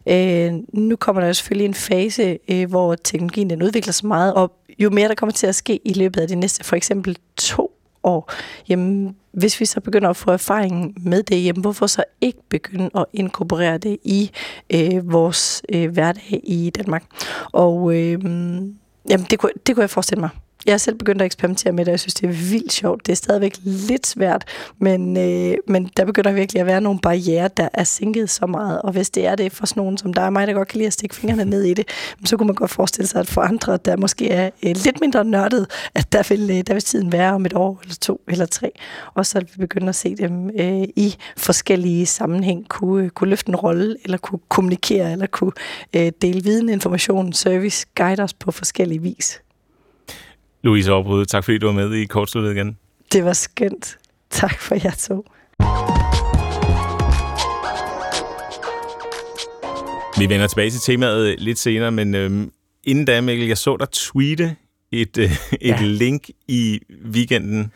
Øh, nu kommer der selvfølgelig en fase, øh, hvor teknologien den udvikler sig meget, og jo mere der kommer til at ske i løbet af de næste for eksempel to år, jamen, hvis vi så begynder at få erfaring med det, jamen, hvorfor så ikke begynde at inkorporere det i øh, vores øh, hverdag i Danmark? Og øh, jamen, det, kunne, det kunne jeg forestille mig. Jeg er selv begyndt at eksperimentere med det, og jeg synes, det er vildt sjovt. Det er stadigvæk lidt svært, men, øh, men der begynder virkelig at være nogle barriere, der er sænket så meget. Og hvis det er det for sådan nogen som dig og mig, der godt kan lide at stikke fingrene ned i det, så kunne man godt forestille sig, at for andre, der måske er øh, lidt mindre nørdet, at der vil, øh, der vil tiden være om et år, eller to, eller tre. Og så at vi begynder at se dem øh, i forskellige sammenhæng, kunne, øh, kunne løfte en rolle, eller kunne kommunikere, eller kunne øh, dele viden, information, service, guide os på forskellige vis. Louise Aarbrud, tak fordi du var med i Kortsluttet igen. Det var skønt. Tak for jer to. Vi vender tilbage til temaet lidt senere, men øhm, inden da, Mikkel, jeg så dig tweete et, øh, et Ja. link i weekenden.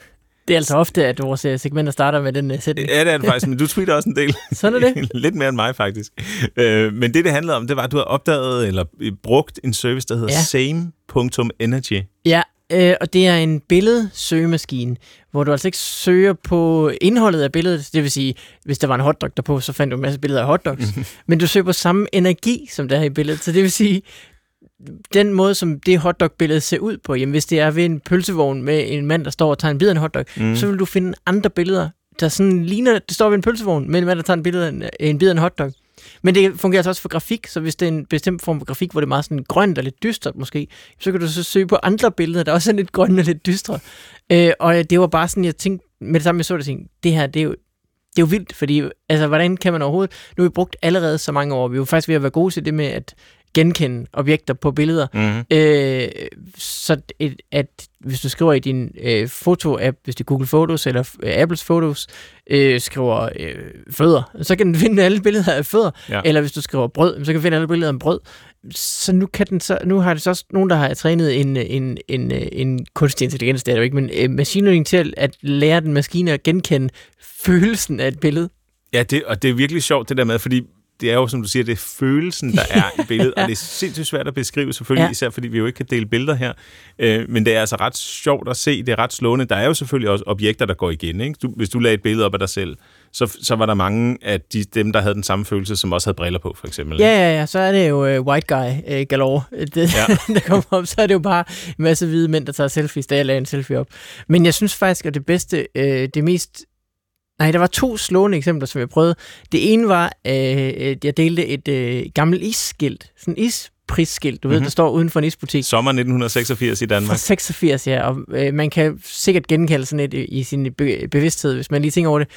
Det er altså ofte, at vores øh, segmenter starter med den uh, sætning. Ja, det er det faktisk, men du tweeter også en del. Sådan er det. Lidt mere end mig, faktisk. Øh, men det, det handlede om, det var, at du havde opdaget eller øh, brugt en service, der hedder ja. same.energy. Ja, øh, og det er en billedsøgemaskine, hvor du altså ikke søger på indholdet af billedet. Det vil sige, hvis der var en hotdog derpå, så fandt du en masse billeder af hotdogs. men du søger på samme energi, som der er i billedet. Så det vil sige, den måde, som det hotdog-billede ser ud på, jamen hvis det er ved en pølsevogn med en mand, der står og tager en bid af en hotdog, mm. så vil du finde andre billeder, der sådan ligner, det står ved en pølsevogn med en mand, der tager en, billede af en, en bid af en hotdog. Men det fungerer altså også for grafik, så hvis det er en bestemt form for grafik, hvor det er meget sådan grønt og lidt dystert måske, så kan du så søge på andre billeder, der også er lidt grønne og lidt dystre. Øh, og øh, det var bare sådan, jeg tænkte, med det samme jeg så det, tænkte, det her, det er jo, det er jo vildt, fordi altså, hvordan kan man overhovedet... Nu har vi brugt allerede så mange år. Vi er jo faktisk ved at være gode til det med at genkende objekter på billeder. Mm-hmm. Øh, så et, at hvis du skriver i din øh, foto-app, hvis det er Google Photos eller øh, Apples Photos, øh, skriver øh, fødder, så kan den finde alle billeder af fødder. Ja. Eller hvis du skriver brød, så kan den finde alle billeder af brød. Så nu, kan den så, nu har det så også nogen, der har trænet en, en, en, øh, en kunstig intelligens, det er det jo ikke, men øh, machine learning til at, at lære den maskine at genkende følelsen af et billede. Ja, det, og det er virkelig sjovt det der med, fordi det er jo, som du siger, det er følelsen, der er i billedet, ja. og det er sindssygt svært at beskrive, selvfølgelig, Ja. især fordi vi jo ikke kan dele billeder her. Øh, men det er altså ret sjovt at se, det er ret slående. Der er jo selvfølgelig også objekter, der går igen. Ikke? Du, hvis du lagde et billede op af dig selv, så, så var der mange af de, dem, der havde den samme følelse, som også havde briller på, for eksempel. Ja, ja, ja, så er det jo uh, white guy uh, galore, det, ja. der kommer op. Så er det jo bare en masse hvide mænd, der tager selfies, da jeg lagde en selfie op. Men jeg synes faktisk, at det bedste, uh, det mest... Nej, der var to slående eksempler, som jeg prøvede. Det ene var, at jeg delte et uh, gammelt isskilt, sådan en isprisskilt, du mm-hmm. ved, der står uden for en isbutik. Sommer 1986 i Fra Danmark. 86, ja, og øh, man kan sikkert genkalde sådan et øh, i sin be- bevidsthed, hvis man lige tænker over det.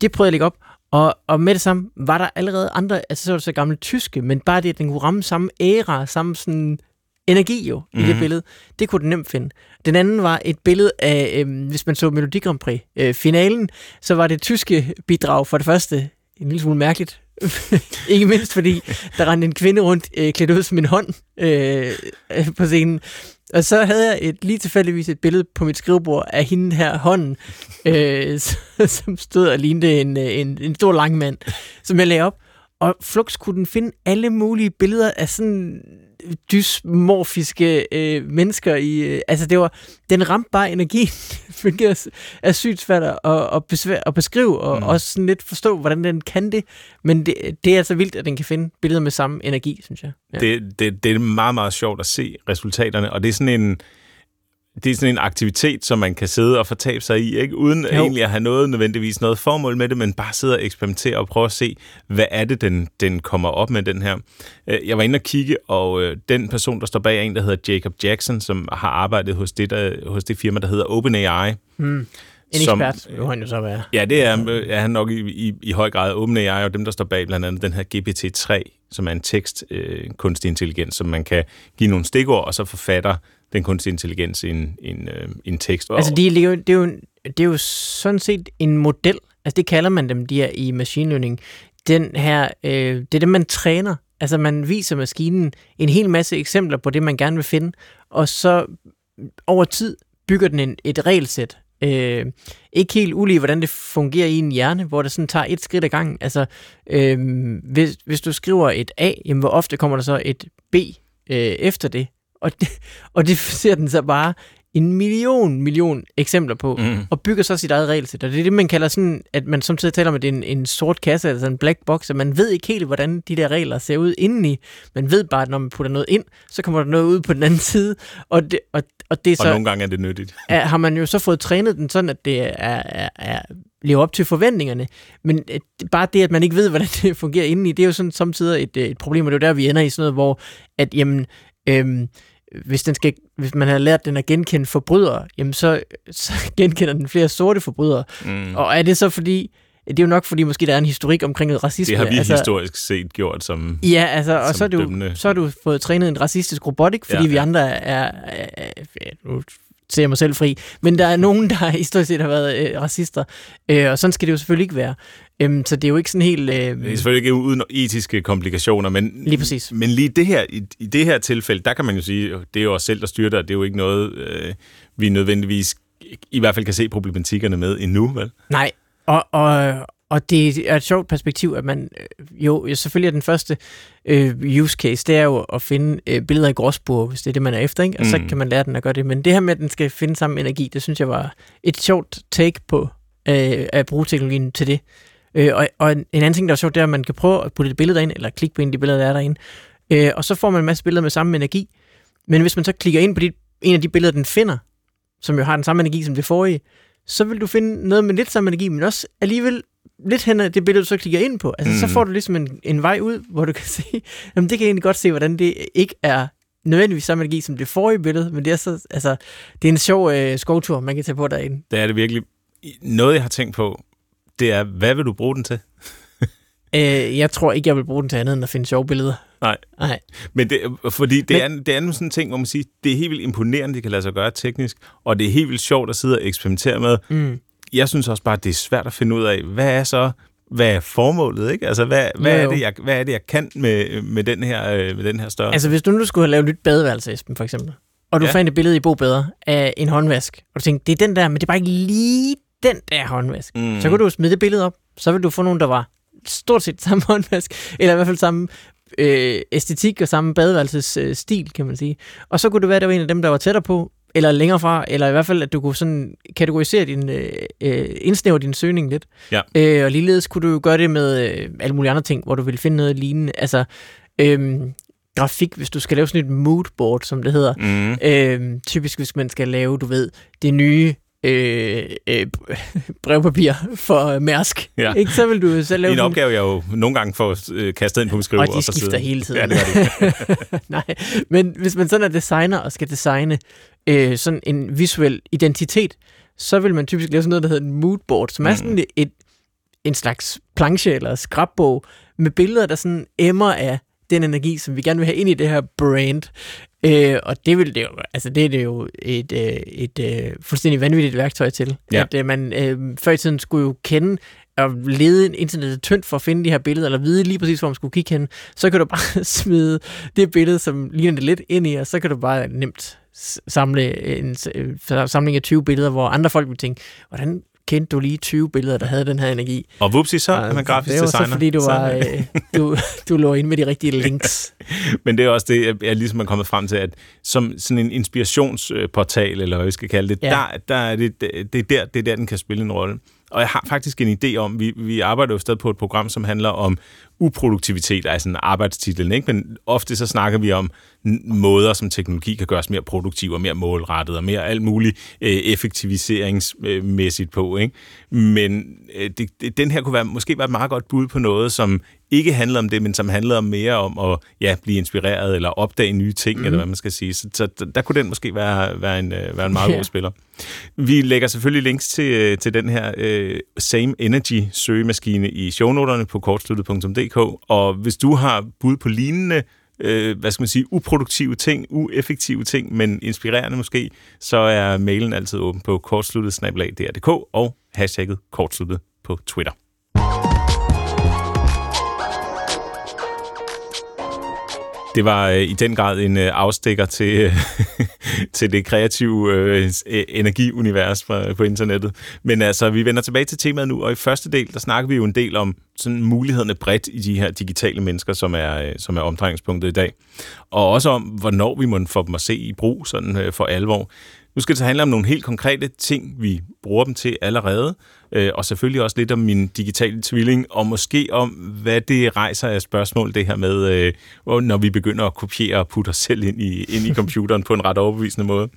Det prøvede jeg at lægge op, og, og med det samme var der allerede andre, altså så var det så gamle tyske, men bare det, at den kunne ramme samme æra, samme sådan energi jo mm-hmm. i det Mhm. billede, det kunne den nemt finde. Den anden var et billede af, øh, hvis man så Melodi Grand Prix øh, finalen, så var det tyske bidrag for det første en lille smule mærkeligt. Ikke mindst fordi, der rendte en kvinde rundt øh, klædt ud som en hånd øh, øh, på scenen. Og så havde jeg et, lige tilfældigvis et billede på mit skrivebord af hende her hånden, øh, som stod og lignede en, øh, en, en stor lang mand, som jeg lagde op. Og Flux kunne den finde alle mulige billeder af sådan dysmorfiske øh, mennesker i... Øh, altså, det var... Den ramte bare energien, hvilket er, sygt svært at, at, besvær, at beskrive, og mm. Mm. også sådan lidt forstå, hvordan den kan det. Men det, det er altså vildt, at den kan finde billeder med samme energi, synes jeg. Ja. Det, det, det er meget, meget sjovt at se resultaterne, og det er sådan en, det er sådan en aktivitet, som man kan sidde og fortabe sig i, ikke? uden Jo. egentlig at have noget nødvendigvis noget formål med det, men bare sidde og eksperimentere og prøve at se, hvad er det, den, den kommer op med, den her. Øh, Jeg var inde og kigge, og øh, den person, der står bag, er en, der hedder Jacob Jackson, som har arbejdet hos det, der, hos det firma, der hedder OpenAI. Hmm. En som- ekspert, jo han jo så være. Ja, det er, er han nok i, i, i høj grad OpenAI, og dem, der står bag blandt andet den her GPT-3 som er en tekst øh, kunstig intelligens, som man kan give nogle stikord, og så forfatter den kunstige intelligens en, en, øh, en tekst. Altså, det er, jo, det, er jo, det er jo sådan set en model. Altså, det kalder man dem, de her i machine learning. Den her, øh, det er det, man træner. Altså, man viser maskinen en hel masse eksempler på det, man gerne vil finde, og så over tid bygger den en, et regelsæt. Øh, ikke helt ulige, hvordan det fungerer i en hjerne, hvor det sådan tager et skridt ad gangen. Altså, øh, hvis, hvis du skriver et A, jamen, hvor ofte kommer der så et B øh, efter det? Og det, og det ser den så bare en million, million eksempler på, mm. og bygger så sit eget regelsæt. Og det er det, man kalder sådan, at man samtidig taler om, at det er en, en sort kasse, altså en black box, og man ved ikke helt, hvordan de der regler ser ud indeni. Man ved bare, at når man putter noget ind, så kommer der noget ud på den anden side, og det, og, og det er så... Og nogle gange er det nyttigt. Er, har man jo så fået trænet den sådan, at det er, er, er lever op til forventningerne. Men øh, bare det, at man ikke ved, hvordan det fungerer indeni, det er jo sådan samtidig et, et problem, og det er jo der, vi ender i sådan noget, hvor at, jamen, øhm, hvis, den skal, hvis man har lært den at genkende forbrydere, jamen så, så genkender den flere sorte forbrydere. Mm. Og er det så fordi, det er jo nok fordi, måske der er en historik omkring noget racisme. Det har vi altså, historisk set gjort som Ja, altså, og så har, du, så har du fået trænet en racistisk robotik, fordi ja, ja. vi andre er, er, er, er ser jeg mig selv fri, men der er nogen, der historisk set har været øh, racister, øh, og sådan skal det jo selvfølgelig ikke være. Øhm, så det er jo ikke sådan helt... Øh... Det er selvfølgelig ikke uden etiske komplikationer, men lige, præcis. men lige det her, i, i det her tilfælde, der kan man jo sige, det er jo os selv, der styrer det, det er jo ikke noget, øh, vi nødvendigvis i hvert fald kan se problematikkerne med endnu, vel? Nej, og, og, og det er et sjovt perspektiv, at man øh, jo selvfølgelig er den første øh, use case, det er jo at finde øh, billeder i gråsbur, hvis det er det, man er efter, ikke? og mm. så kan man lære den at gøre det. Men det her med, at den skal finde samme energi, det synes jeg var et sjovt take på øh, at bruge teknologien til det. Øh, og, og en anden ting, der er sjovt, det er, at man kan prøve at putte et billede ind, eller klikke på en af de billeder, der er derinde, øh, og så får man en masse billeder med samme energi. Men hvis man så klikker ind på de, en af de billeder, den finder, som jo har den samme energi som det forrige, så vil du finde noget med lidt samme energi, men også alligevel lidt hen af det billede, du så klikker ind på. Altså, mm. så får du ligesom en, en vej ud, hvor du kan se, jamen det kan jeg egentlig godt se, hvordan det ikke er nødvendigvis samme energi som det forrige billede, men det er så, altså, det er en sjov øh, skovtur, man kan tage på derinde. Det er det virkelig. Noget, jeg har tænkt på, det er, hvad vil du bruge den til? øh, jeg tror ikke, jeg vil bruge den til andet end at finde sjove billeder. Nej. Nej. Men det, fordi det, Men, er, det er sådan en ting, hvor man siger, det er helt vildt imponerende, det kan lade sig gøre teknisk, og det er helt vildt sjovt at sidde og eksperimentere med. Mm. Jeg synes også bare, det er svært at finde ud af, hvad er så hvad er formålet, ikke? Altså, hvad, hvad, er, det, jeg, hvad er det, jeg kan med, med, den her, øh, med den her størrelse? Altså, hvis du nu skulle have lavet et nyt badeværelse, Esben, for eksempel, og du ja. fandt et billede i Bo Bedre af en håndvask, og du tænkte, det er den der, men det er bare ikke lige den der håndvask. Mm. Så kunne du smide det billede op, så vil du få nogen, der var stort set samme håndvask, eller i hvert fald samme øh, æstetik og samme badeværelsesstil, øh, kan man sige. Og så kunne det være, at det var en af dem, der var tættere på, eller længere fra, eller i hvert fald, at du kunne sådan kategorisere din, øh, øh indsnævre din søgning lidt. Ja. Øh, og ligeledes kunne du gøre det med øh, alle mulige andre ting, hvor du ville finde noget lignende. Altså, øh, grafik, hvis du skal lave sådan et moodboard, som det hedder. Mm. Øh, typisk, hvis man skal lave, du ved, det nye øh, øh, brevpapir for Mærsk. Ja. Ikke? Så vil du så lave en opgave, jeg jo nogle gange får øh, kastet ind på min skrive. Og de skifter hele tiden. Ja, det det. Nej, men hvis man sådan er designer og skal designe øh, sådan en visuel identitet, så vil man typisk lave sådan noget, der hedder en moodboard, som mm. er sådan et, en slags planche eller scrapbog med billeder, der sådan emmer af den energi, som vi gerne vil have ind i det her brand. Øh, og det vil det jo, altså det er det jo et, øh, et, et øh, fuldstændig vanvittigt værktøj til. Ja. At øh, man øh, før i tiden skulle jo kende og lede internettet tyndt for at finde de her billeder, eller vide lige præcis, hvor man skulle kigge hen, så kan du bare smide det billede, som ligner det lidt ind i, og så kan du bare nemt samle en samling af 20 billeder, hvor andre folk vil tænke, hvordan kendte du lige 20 billeder, der havde den her energi. Og vupsi, så er man grafisk designer. Det var så, fordi du, var, øh, du, du lå ind med de rigtige links. Men det er også det, jeg ligesom er kommet frem til, at som sådan en inspirationsportal, eller hvad vi skal kalde det, ja. der, der er det, det, er der, det er der, den kan spille en rolle. Og jeg har faktisk en idé om, vi, vi arbejder jo stadig på et program, som handler om uproduktivitet, altså en arbejdstitel, ikke? men ofte så snakker vi om måder, som teknologi kan gøres mere produktiv og mere målrettet og mere alt muligt øh, effektiviseringsmæssigt på. Ikke? Men øh, det, den her kunne være, måske være et meget godt bud på noget, som ikke handler om det, men som handler mere om at ja, blive inspireret eller opdage nye ting, mm. eller hvad man skal sige. Så, så der, kunne den måske være, være, en, øh, være en meget ja. god spiller. Vi lægger selvfølgelig links til, øh, til den her uh, Same Energy søgemaskine i shownoterne på kortsluttet.dk, og hvis du har bud på lignende øh, hvad skal man sige, uproduktive ting, ueffektive ting, men inspirerende måske, så er mailen altid åben på kortsluttet og hashtagget kortsluttet på Twitter. Det var øh, i den grad en øh, afstikker til, øh, til det kreative øh, øh, energiunivers på, på internettet. Men altså, vi vender tilbage til temaet nu, og i første del, der snakker vi jo en del om sådan mulighederne bredt i de her digitale mennesker, som er, øh, som er omdrejningspunktet i dag. Og også om, hvornår vi må få dem at se i brug sådan øh, for alvor. Nu skal det så handle om nogle helt konkrete ting, vi bruger dem til allerede, øh, og selvfølgelig også lidt om min digitale tvilling, og måske om, hvad det rejser af spørgsmål, det her med, øh, når vi begynder at kopiere og putte os selv ind i, ind i computeren på en ret overbevisende måde.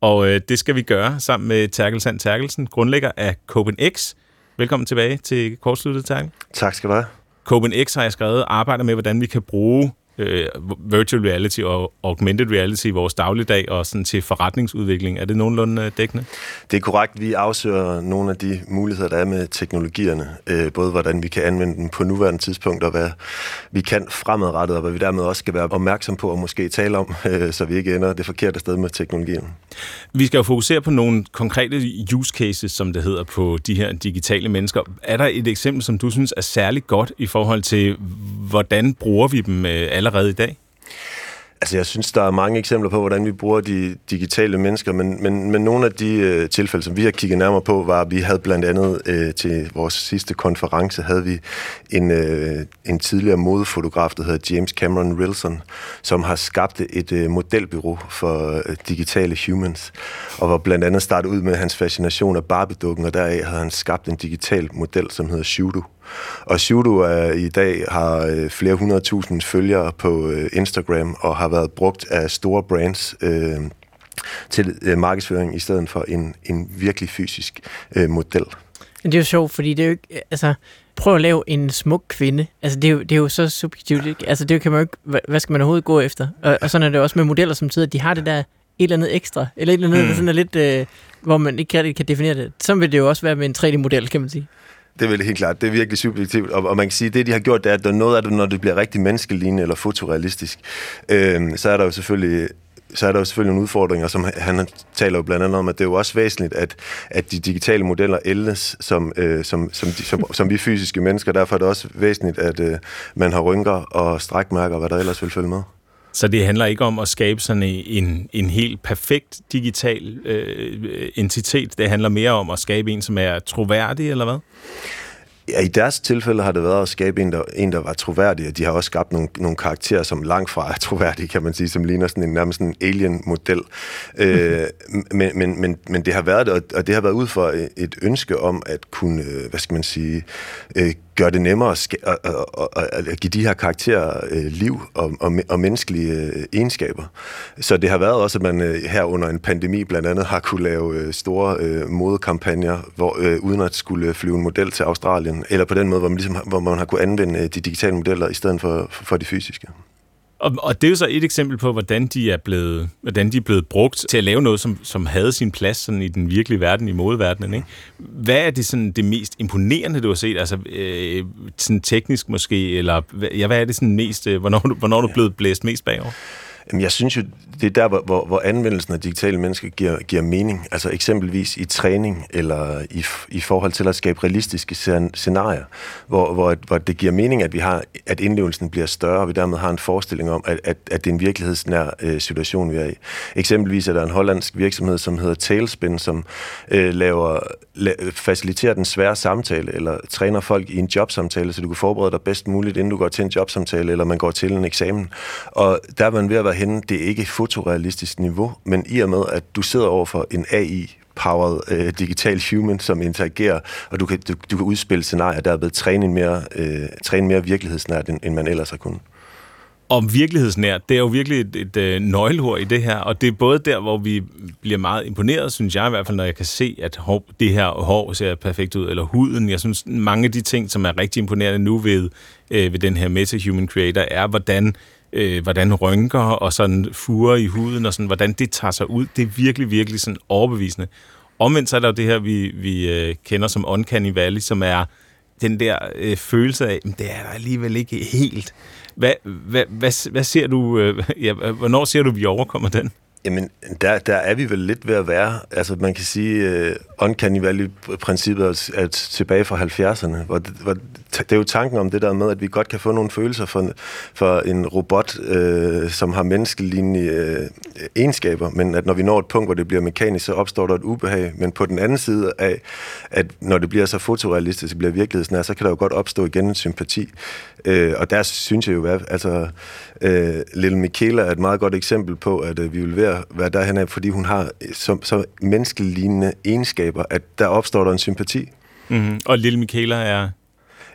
Og øh, det skal vi gøre sammen med Terkel Sand Terkelsen, grundlægger af CopenX. Velkommen tilbage til Kortsluttet, Terkel. Tak skal du have. CopenX har jeg skrevet arbejder med, hvordan vi kan bruge øh, virtual reality og augmented reality i vores dagligdag og sådan til forretningsudvikling. Er det nogenlunde øh, dækkende? Det er korrekt. Vi afsøger nogle af de muligheder, der er med teknologierne. Øh, både hvordan vi kan anvende dem på nuværende tidspunkt, og hvad vi kan fremadrettet, og hvad vi dermed også skal være opmærksom på og måske tale om, øh, så vi ikke ender det forkerte sted med teknologien. Vi skal jo fokusere på nogle konkrete use cases, som det hedder, på de her digitale mennesker. Er der et eksempel, som du synes er særligt godt i forhold til, hvordan bruger vi dem alle allerede i dag? Altså, jeg synes, der er mange eksempler på, hvordan vi bruger de digitale mennesker, men, men, men nogle af de øh, tilfælde, som vi har kigget nærmere på, var, at vi havde blandt andet øh, til vores sidste konference, havde vi en, øh, en tidligere modefotograf, der hedder James Cameron Wilson, som har skabt et øh, modelbyrå for øh, digitale humans, og var blandt andet startet ud med hans fascination af Barbie-dukken, og deraf havde han skabt en digital model, som hedder Shudo. Og Shudo er i dag har øh, flere hundredtusind følgere på øh, Instagram og har været brugt af store brands øh, til øh, markedsføring i stedet for en, en virkelig fysisk øh, model. Det er jo sjovt, fordi det er jo ikke, altså, prøv at lave en smuk kvinde. Altså, det er jo, det er jo så subjektivt. Ikke? Altså, det kan man jo ikke, hvad skal man overhovedet gå efter? Og, og sådan er det også med modeller, som sidder, de har det der et eller andet ekstra, eller et eller andet, mm. der sådan er lidt, øh, hvor man ikke rigtig kan definere det. Så vil det jo også være med en 3D-model, kan man sige. Det er vel helt klart. Det er virkelig subjektivt. Og, og man kan sige, at det, de har gjort, det er, at der er noget af det, når det bliver rigtig menneskelignende eller fotorealistisk, øh, så er der jo selvfølgelig så er der jo selvfølgelig nogle udfordringer, som han taler jo blandt andet om, at det er jo også væsentligt, at, at de digitale modeller ældes som, øh, som, som, de, som, som vi fysiske mennesker. Derfor er det også væsentligt, at øh, man har rynker og strækmærker, hvad der ellers vil følge med. Så det handler ikke om at skabe sådan en, en helt perfekt digital øh, entitet. Det handler mere om at skabe en, som er troværdig, eller hvad? Ja, i deres tilfælde har det været at skabe en, der, en, der var troværdig, og de har også skabt nogle, nogle karakterer, som langt fra er troværdige, kan man sige, som ligner sådan en nærmest en alien-model. øh, men, men, men, men det har været det, og det har været ud for et ønske om at kunne, øh, hvad skal man sige, øh, gøre det nemmere at, at, at, at give de her karakterer øh, liv og, og, og menneskelige øh, egenskaber. Så det har været også, at man øh, her under en pandemi blandt andet har kunne lave øh, store øh, modekampagner, hvor, øh, uden at skulle flyve en model til Australien, eller på den måde, hvor man, ligesom, hvor man har kunne anvende øh, de digitale modeller i stedet for, for de fysiske. Og, og det er jo så et eksempel på, hvordan de er blevet, hvordan de er blevet brugt til at lave noget, som, som havde sin plads sådan i den virkelige verden, i modeverdenen. Ikke? Hvad er det, sådan, det mest imponerende, du har set? Altså, øh, sådan teknisk måske, eller ja, hvad er det sådan mest, øh, hvornår, hvornår er du blevet blæst mest bagover? Jamen, jeg synes jo, det er der, hvor, hvor anvendelsen af digitale mennesker giver, giver mening. Altså eksempelvis i træning, eller i, i forhold til at skabe realistiske scenarier, hvor, hvor, hvor det giver mening, at vi har, at indlevelsen bliver større, og vi dermed har en forestilling om, at, at, at det er en virkelighedsnær øh, situation, vi er i. Eksempelvis er der en hollandsk virksomhed, som hedder Tailspin, som øh, laver, la, faciliterer den svære samtale, eller træner folk i en jobsamtale, så du kan forberede dig bedst muligt, inden du går til en jobsamtale, eller man går til en eksamen. Og der er man ved at være henne, det er ikke fotorealistisk niveau, men i og med, at du sidder over for en AI, powered øh, digital human, som interagerer, og du kan, du, du kan udspille scenarier, der er blevet trænet mere, øh, træne mere virkelighedsnært, end, end man ellers har kunnet. Og virkelighedsnært, det er jo virkelig et, et, øh, nøgleord i det her, og det er både der, hvor vi bliver meget imponeret, synes jeg i hvert fald, når jeg kan se, at hår, det her hår ser perfekt ud, eller huden. Jeg synes, mange af de ting, som er rigtig imponerende nu ved, øh, ved den her Meta-Human Creator, er, hvordan øh, Øh, hvordan rynker og sådan furer i huden, og sådan, hvordan det tager sig ud. Det er virkelig, virkelig sådan overbevisende. Omvendt så er der jo det her, vi, vi øh, kender som Uncanny Valley, som er den der øh, følelse af, at det er der alligevel ikke helt. Hvad, hvad, hvad, hvad ser du, øh, ja, hvornår ser du, vi overkommer den? Jamen, der, der er vi vel lidt ved at være. Altså, man kan sige, uh, Uncanny Valley-princippet er, er tilbage fra 70'erne. Hvor, hvor, det er jo tanken om det der med, at vi godt kan få nogle følelser for, for en robot, uh, som har menneskelignende uh, øh, egenskaber, men at når vi når et punkt, hvor det bliver mekanisk, så opstår der et ubehag. Men på den anden side af, at når det bliver så fotorealistisk, det bliver virkelighedsnær, så kan der jo godt opstå igen en sympati. Uh, og der synes jeg jo, at altså, uh, Lille Michaela er et meget godt eksempel på, at uh, vi vil være, være derhen af, fordi hun har så, så menneskelignende egenskaber, at der opstår der en sympati. Mm-hmm. Og Lille Michaela er...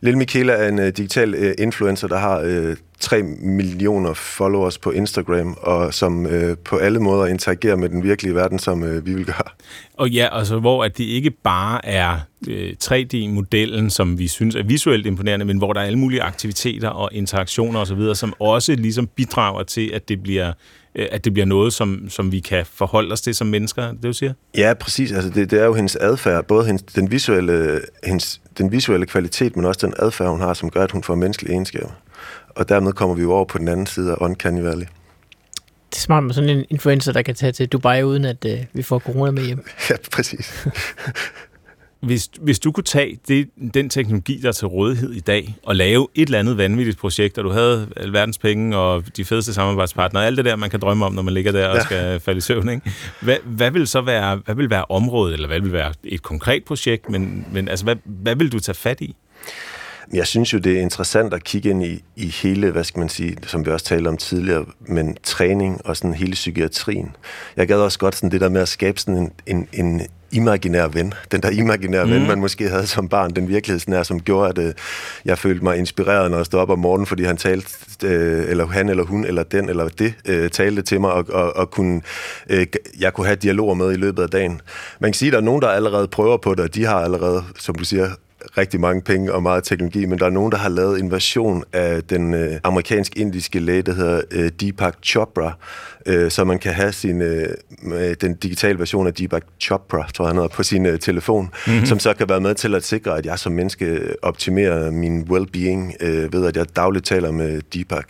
Lille Michaela er en uh, digital uh, influencer, der har uh, 3 millioner followers på Instagram, og som uh, på alle måder interagerer med den virkelige verden, som uh, vi vil gøre. Og ja, altså hvor at det ikke bare er øh, 3D-modellen, som vi synes er visuelt imponerende, men hvor der er alle mulige aktiviteter og interaktioner osv., som også ligesom bidrager til, at det bliver at det bliver noget, som, som vi kan forholde os til som mennesker, det du siger? Ja, præcis. Altså det, det er jo hendes adfærd, både hendes, den, visuelle, hendes, den visuelle kvalitet, men også den adfærd, hun har, som gør, at hun får menneskelige egenskaber. Og dermed kommer vi jo over på den anden side af Uncanny Valley. Det er smart med sådan en influencer, der kan tage til Dubai, uden at øh, vi får corona med hjem. Ja, præcis. Hvis, hvis du kunne tage det, den teknologi, der er til rådighed i dag, og lave et eller andet vanvittigt projekt, og du havde alverdens penge og de fedeste samarbejdspartnere, alt det der, man kan drømme om, når man ligger der og ja. skal falde i søvn, ikke? Hvad, hvad vil så være, hvad vil være området, eller hvad vil være et konkret projekt, men, men altså, hvad, hvad vil du tage fat i? Jeg synes jo, det er interessant at kigge ind i, i hele, hvad skal man sige, som vi også talte om tidligere, men træning og sådan hele psykiatrien. Jeg gad også godt sådan det der med at skabe sådan en, en, en imaginær ven. Den der imaginære mm. ven, man måske havde som barn, den virkelighedsnær, som gjorde, at øh, jeg følte mig inspireret, når jeg stod op om morgenen, fordi han talte, øh, eller han eller hun, eller den eller det, øh, talte til mig, og, og, og kunne, øh, jeg kunne have dialoger med i løbet af dagen. Man kan sige, at der er nogen, der allerede prøver på det, og de har allerede, som du siger, rigtig mange penge og meget teknologi, men der er nogen, der har lavet en version af den øh, amerikansk-indiske læge, der hedder øh, Deepak Chopra, øh, så man kan have sin, øh, den digitale version af Deepak Chopra, tror jeg, på sin øh, telefon, mm-hmm. som så kan være med til at sikre, at jeg som menneske optimerer min well-being øh, ved, at jeg dagligt taler med Deepak.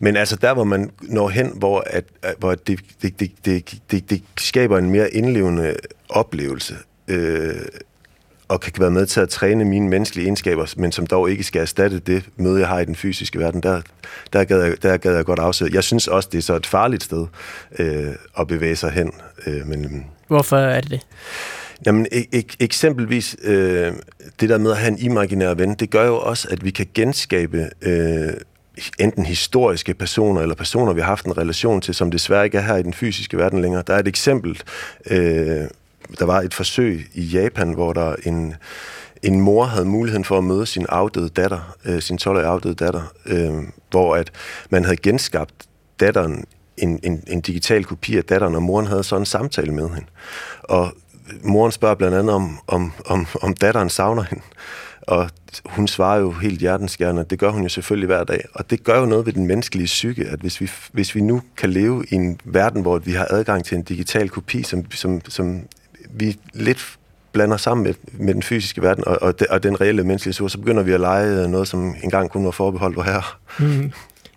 Men altså der, hvor man når hen, hvor, at, hvor det, det, det, det, det, det skaber en mere indlevende oplevelse, øh, og kan være med til at træne mine menneskelige egenskaber, men som dog ikke skal erstatte det møde, jeg har i den fysiske verden, der, der, gad, jeg, der gad jeg godt afsætte. Jeg synes også, det er så et farligt sted øh, at bevæge sig hen. Øh, men, Hvorfor er det det? Jamen, ek- eksempelvis øh, det der med at have en imaginær ven, det gør jo også, at vi kan genskabe øh, enten historiske personer, eller personer, vi har haft en relation til, som desværre ikke er her i den fysiske verden længere. Der er et eksempel, øh, der var et forsøg i Japan, hvor der en, en mor havde muligheden for at møde sin afdøde datter, øh, sin 12-årige afdøde datter, øh, hvor at man havde genskabt datteren, en, en, en digital kopi af datteren, og moren havde så en samtale med hende. Og moren spørger blandt andet, om, om, om, om datteren savner hende. Og hun svarer jo helt hjertenskærende, det gør hun jo selvfølgelig hver dag. Og det gør jo noget ved den menneskelige psyke, at hvis vi, hvis vi nu kan leve i en verden, hvor vi har adgang til en digital kopi, som, som, som vi lidt blander sammen med, med den fysiske verden og, og, de, og den reelle menneskelige sur, så begynder vi at lege noget, som engang kun var forbeholdt vor herre. Mm.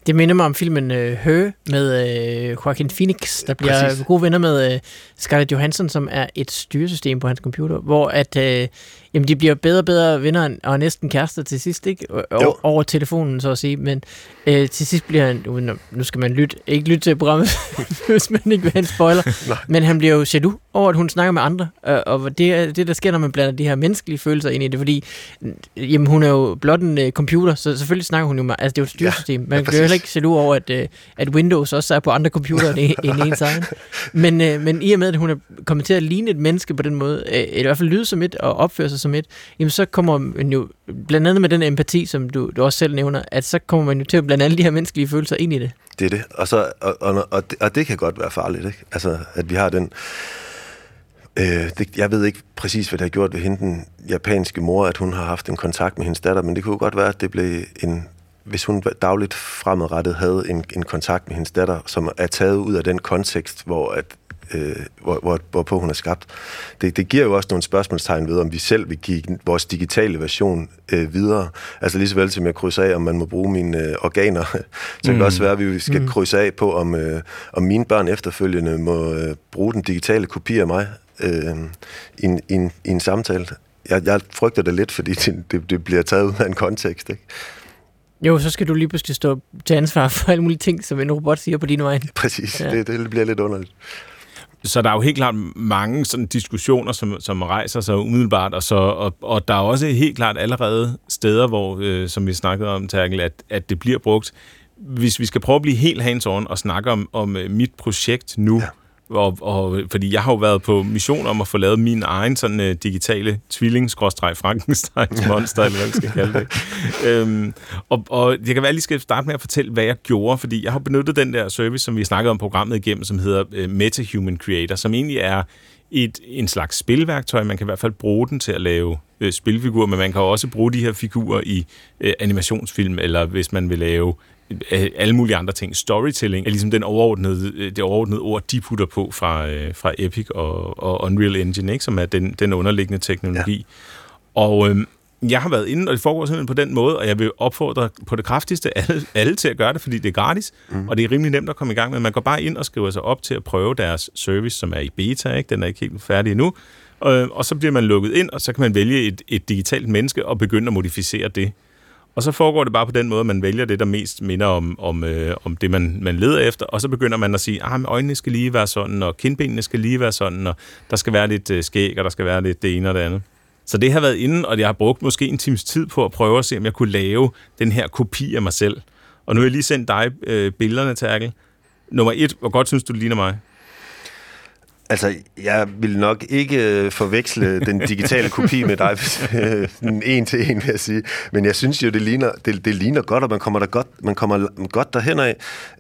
Det minder mig om filmen uh, Hø med uh, Joaquin Phoenix, der bliver Præcis. gode venner med uh, Scarlett Johansson, som er et styresystem på hans computer, hvor at uh, jamen, de bliver bedre og bedre venner og næsten kærester til sidst, ikke? O- over telefonen, så at sige. Men uh, til sidst bliver han, uh, nu skal man lytte, ikke lytte til programmet, hvis man ikke vil have en spoiler, men han bliver jo jaloux over, at hun snakker med andre, uh, og det er det, der sker, når man blander de her menneskelige følelser ind i det, fordi jamen, hun er jo blot en uh, computer, så selvfølgelig snakker hun jo med, altså det er jo et styresystem, man ja, heller ikke jaloux over, at, øh, at Windows også er på andre computere end, end ens egen. Men, øh, men i og med, at hun er kommet til at ligne et menneske på den måde, uh, eller i hvert fald lyde som et, og opføre sig som et, jamen så kommer man jo, blandt andet med den empati, som du, du også selv nævner, at så kommer man jo til at blande alle de her menneskelige følelser ind i det. Det er det. Og, så, og, og, og, det, og det kan godt være farligt, ikke? Altså, at vi har den... Øh, det, jeg ved ikke præcis, hvad det har gjort ved hende, den japanske mor, at hun har haft en kontakt med hendes datter, men det kunne godt være, at det blev en... Hvis hun dagligt fremadrettet havde en, en kontakt med hendes datter, som er taget ud af den kontekst, hvor at øh, hvor, hvor, hvorpå hun er skabt. Det, det giver jo også nogle spørgsmålstegn ved, om vi selv vil give vores digitale version øh, videre. Altså lige så vel som jeg krydser af, om man må bruge mine øh, organer, så mm. kan det også være, at vi skal mm. krydse af på, om, øh, om mine børn efterfølgende må øh, bruge den digitale kopi af mig øh, i, en, i, en, i en samtale. Jeg, jeg frygter det lidt, fordi det, det, det bliver taget ud af en kontekst, ikke? Jo, så skal du lige pludselig stå til ansvar for alle mulige ting, som en robot siger på din vej. Præcis, ja. det, det bliver lidt underligt. Så der er jo helt klart mange sådan diskussioner, som, som rejser sig umiddelbart, og, så, og, og der er også helt klart allerede steder, hvor, øh, som vi snakkede om, Terkel, at, at det bliver brugt. Hvis vi skal prøve at blive helt hands on og snakke om, om øh, mit projekt nu, ja og, og, fordi jeg har jo været på mission om at få lavet min egen sådan uh, digitale tvilling Frankensteins monster, eller hvad vi skal kalde det. øhm, og, og jeg kan være lige skal starte med at fortælle, hvad jeg gjorde, fordi jeg har benyttet den der service, som vi snakkede om programmet igennem, som hedder uh, MetaHuman Creator, som egentlig er et, en slags spilværktøj. Man kan i hvert fald bruge den til at lave øh, spilfigurer, men man kan også bruge de her figurer i øh, animationsfilm, eller hvis man vil lave Øh, alle mulige andre ting. Storytelling er ligesom den overordnede, øh, det overordnede ord, de putter på fra, øh, fra Epic og, og Unreal Engine, ikke? som er den, den underliggende teknologi. Ja. Og øh, jeg har været inde, og det foregår simpelthen på den måde, og jeg vil opfordre på det kraftigste alle, alle til at gøre det, fordi det er gratis, mm. og det er rimelig nemt at komme i gang med. Man går bare ind og skriver sig op til at prøve deres service, som er i beta, ikke? den er ikke helt færdig endnu, og, og så bliver man lukket ind, og så kan man vælge et, et digitalt menneske og begynde at modificere det. Og så foregår det bare på den måde, at man vælger det, der mest minder om, om, øh, om det, man, man leder efter, og så begynder man at sige, ah, at øjnene skal lige være sådan, og kindbenene skal lige være sådan, og der skal være lidt øh, skæg, og der skal være lidt det ene og det andet. Så det har været inde, og jeg har brugt måske en times tid på at prøve at se, om jeg kunne lave den her kopi af mig selv. Og nu har jeg lige sendt dig øh, billederne, Terkel. Nummer et, hvor godt synes du, det ligner mig? Altså, jeg vil nok ikke øh, forveksle den digitale kopi med dig øh, en til en, vil jeg sige. Men jeg synes jo, det ligner, det, det ligner godt, og man kommer, der godt, man kommer godt derhen af.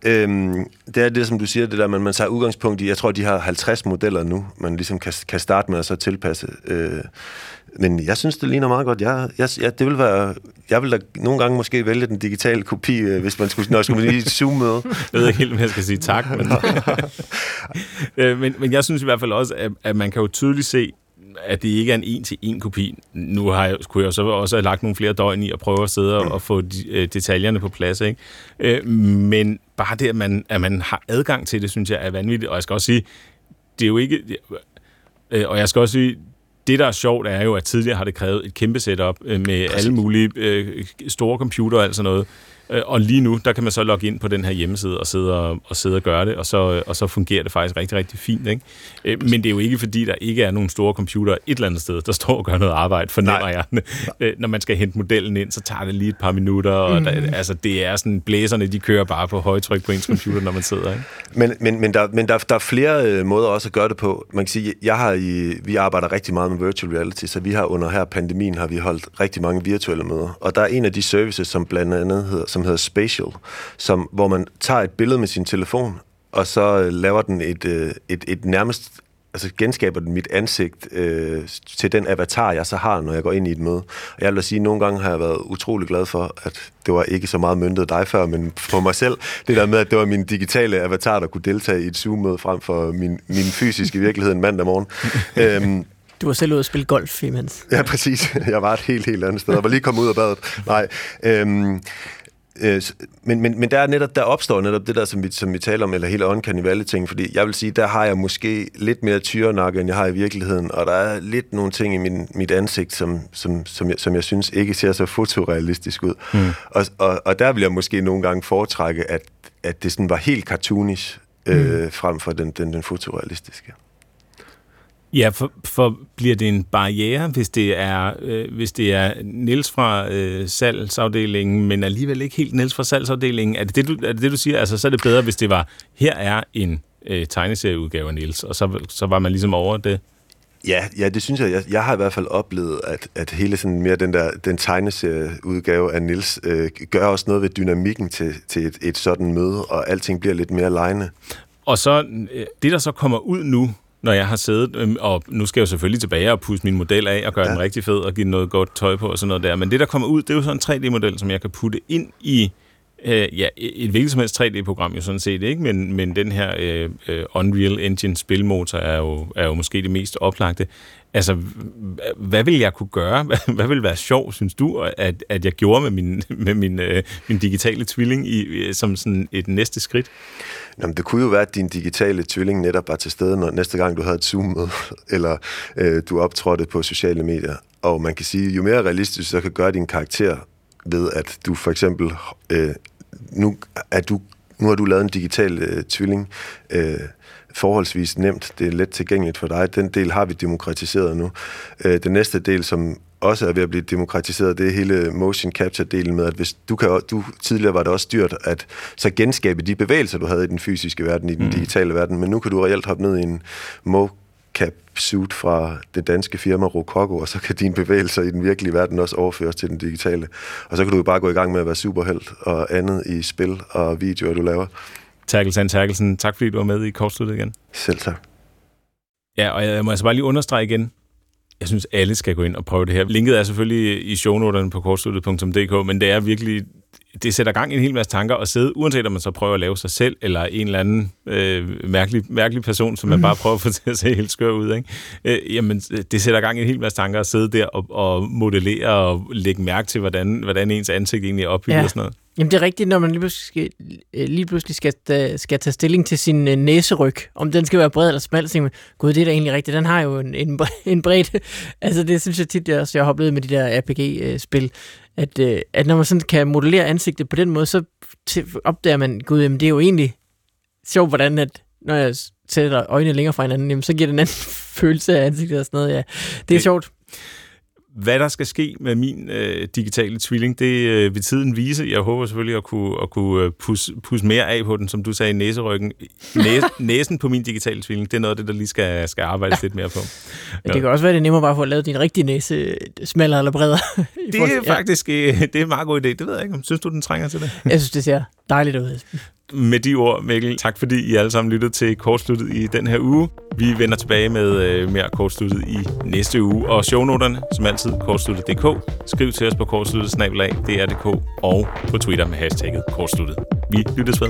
Øhm, det er det, som du siger, det der, man, man tager udgangspunkt i, jeg tror, de har 50 modeller nu, man ligesom kan, kan starte med at så tilpasse. Øh, men jeg synes, det ligner meget godt. Jeg, jeg, jeg, det vil være, jeg vil da nogle gange måske vælge den digitale kopi, øh, hvis man skulle, når jeg skulle lige Zoom-møde. Jeg ved ikke helt, om jeg skal sige tak. Men, øh, men, men jeg synes i hvert fald også, at, at man kan jo tydeligt se, at det ikke er en en-til-en kopi. Nu har jeg, kunne jeg så også have lagt nogle flere døgn i at prøve at sidde og, og få de, øh, detaljerne på plads. Ikke? Øh, men bare det, at man, at man har adgang til det, synes jeg er vanvittigt. Og jeg skal også sige, det er jo ikke... Øh, og jeg skal også sige, det, der er sjovt, er jo, at tidligere har det krævet et kæmpe setup øh, med Præcis. alle mulige øh, store computer og alt sådan noget. Øh, og lige nu, der kan man så logge ind på den her hjemmeside og sidde og, og, sidde og gøre det, og så, og så fungerer det faktisk rigtig, rigtig fint. Ikke? Øh, men det er jo ikke, fordi der ikke er nogen store computer et eller andet sted, der står og gør noget arbejde, fornemmer Nej. jeg. Øh, når man skal hente modellen ind, så tager det lige et par minutter, og mm. der, altså, det er sådan, blæserne, de kører bare på højtryk på ens computer, når man sidder. Ikke? Men, men, men, der, men der, der er flere måder også at gøre det på. Man kan sige, jeg har i, vi arbejder rigtig meget med virtual reality, så vi har under her pandemien har vi holdt rigtig mange virtuelle møder. Og der er en af de services, som blandt andet hedder, som hedder Spatial, som, hvor man tager et billede med sin telefon, og så øh, laver den et, øh, et, et nærmest altså genskaber den mit ansigt øh, til den avatar, jeg så har, når jeg går ind i et møde. Og jeg vil sige, at nogle gange har jeg været utrolig glad for, at det var ikke så meget myndet dig før, men for mig selv, det der med, at det var min digitale avatar, der kunne deltage i et Zoom-møde frem for min, min fysiske virkelighed en mandag morgen. øhm, du var selv ude at spille golf imens. Ja, præcis. Jeg var et helt, helt andet sted. Jeg var lige kommet ud af badet. Nej. Øhm, Øh, men, men, men der er netop, der opstår netop det der, som vi, som vi taler om, eller hele uncanny ting, fordi jeg vil sige, der har jeg måske lidt mere tyrenakke, end jeg har i virkeligheden, og der er lidt nogle ting i min, mit ansigt, som, som, som, jeg, som jeg synes ikke ser så fotorealistisk ud. Mm. Og, og, og der vil jeg måske nogle gange foretrække, at, at det sådan var helt cartoonish, øh, mm. frem for den, den, den fotorealistiske. Ja, for, for bliver det en barriere, hvis det er, øh, hvis det er Niels fra øh, salgsafdelingen, men alligevel ikke helt Niels fra salgsafdelingen? Er det det, du, er det det, du siger? Altså, så er det bedre, hvis det var, her er en øh, tegneserieudgave af Niels, og så, så var man ligesom over det? Ja, ja, det synes jeg. Jeg, jeg har i hvert fald oplevet, at, at hele sådan mere den der den tegneserieudgave af Nils øh, gør også noget ved dynamikken til, til et, et sådan møde, og alting bliver lidt mere lejende. Og så øh, det, der så kommer ud nu, når jeg har siddet, øhm, og nu skal jeg jo selvfølgelig tilbage og pusse min model af og gøre ja. den rigtig fed og give den noget godt tøj på og sådan noget der. Men det, der kommer ud, det er jo sådan en 3D-model, som jeg kan putte ind i Øh, ja, et hvilket som helst 3D-program jo sådan set ikke, men, men den her øh, øh, Unreal Engine spilmotor er jo, er jo måske det mest oplagte. Altså, hvad vil jeg kunne gøre? Hvad, hvad vil være sjov, synes du, at, at jeg gjorde med min, med min, øh, min digitale tvilling i, som sådan et næste skridt? Jamen, det kunne jo være, at din digitale tvilling netop var til stede, når næste gang du havde et Zoom-møde, eller øh, du optrådte på sociale medier. Og man kan sige, jo mere realistisk så kan gøre din karakter ved, at du for eksempel, øh, nu, er du, nu har du lavet en digital øh, tvilling, øh, forholdsvis nemt, det er let tilgængeligt for dig. Den del har vi demokratiseret nu. Øh, den næste del, som også er ved at blive demokratiseret, det er hele motion capture-delen med, at hvis du kan, du, tidligere var det også dyrt at så genskabe de bevægelser, du havde i den fysiske verden, i den mm. digitale verden, men nu kan du reelt hoppe ned i en mocap suit fra det danske firma Rococo, og så kan dine bevægelser i den virkelige verden også overføres til den digitale. Og så kan du jo bare gå i gang med at være superhelt og andet i spil og videoer, du laver. Terkelsen Terkelsen, tak fordi du var med i Kortsluttet igen. Selv tak. Ja, og jeg må altså bare lige understrege igen, jeg synes, alle skal gå ind og prøve det her. Linket er selvfølgelig i shownoterne på kortsluttet.dk, men det er virkelig det sætter gang i en hel masse tanker at sidde, uanset om man så prøver at lave sig selv, eller en eller anden øh, mærkelig, mærkelig person, som man mm. bare prøver at få til at se helt skør ud. Ikke? Øh, jamen, det sætter gang i en hel masse tanker at sidde der og, og modellere og lægge mærke til, hvordan, hvordan ens ansigt egentlig er opbygget Ja. og sådan noget. Jamen det er rigtigt, når man lige pludselig skal, øh, lige pludselig skal, ta- skal tage stilling til sin øh, næseryg, om den skal være bred eller smal, så man, gud, det er da egentlig rigtigt, den har jo en, en, en bredde. altså det synes jeg tit, jeg, også, jeg har oplevet med de der RPG-spil, at, øh, at når man sådan kan modellere ansigtet på den måde, så opdager man, gud, jamen det er jo egentlig sjovt, hvordan at, når jeg sætter øjnene længere fra hinanden, jamen, så giver det en anden følelse af ansigtet og sådan noget, ja. Det er Det- sjovt. Hvad der skal ske med min øh, digitale tvilling, det øh, vil tiden vise. Jeg håber selvfølgelig at kunne, at kunne øh, pusse, pusse mere af på den, som du sagde, i næseryggen. Næ, næsen på min digitale tvilling, det er noget af det, der lige skal, skal arbejdes lidt mere på. Men det kan også være, det er nemmere bare at få lavet din rigtige næse øh, smallere eller bredere. Det er ja. faktisk øh, det er en meget god idé. Det ved jeg ikke. Synes du, den trænger til det? Jeg synes, det ser dejligt ud. Med de ord, Mikkel, tak fordi I alle sammen lyttede til Kortsluttet i den her uge. Vi vender tilbage med øh, mere Kortsluttet i næste uge. Og shownoterne, som altid, kortsluttet.dk. Skriv til os på kortsluttet dr.dk og på Twitter med hashtagget kortsluttet. Vi lyttes ved.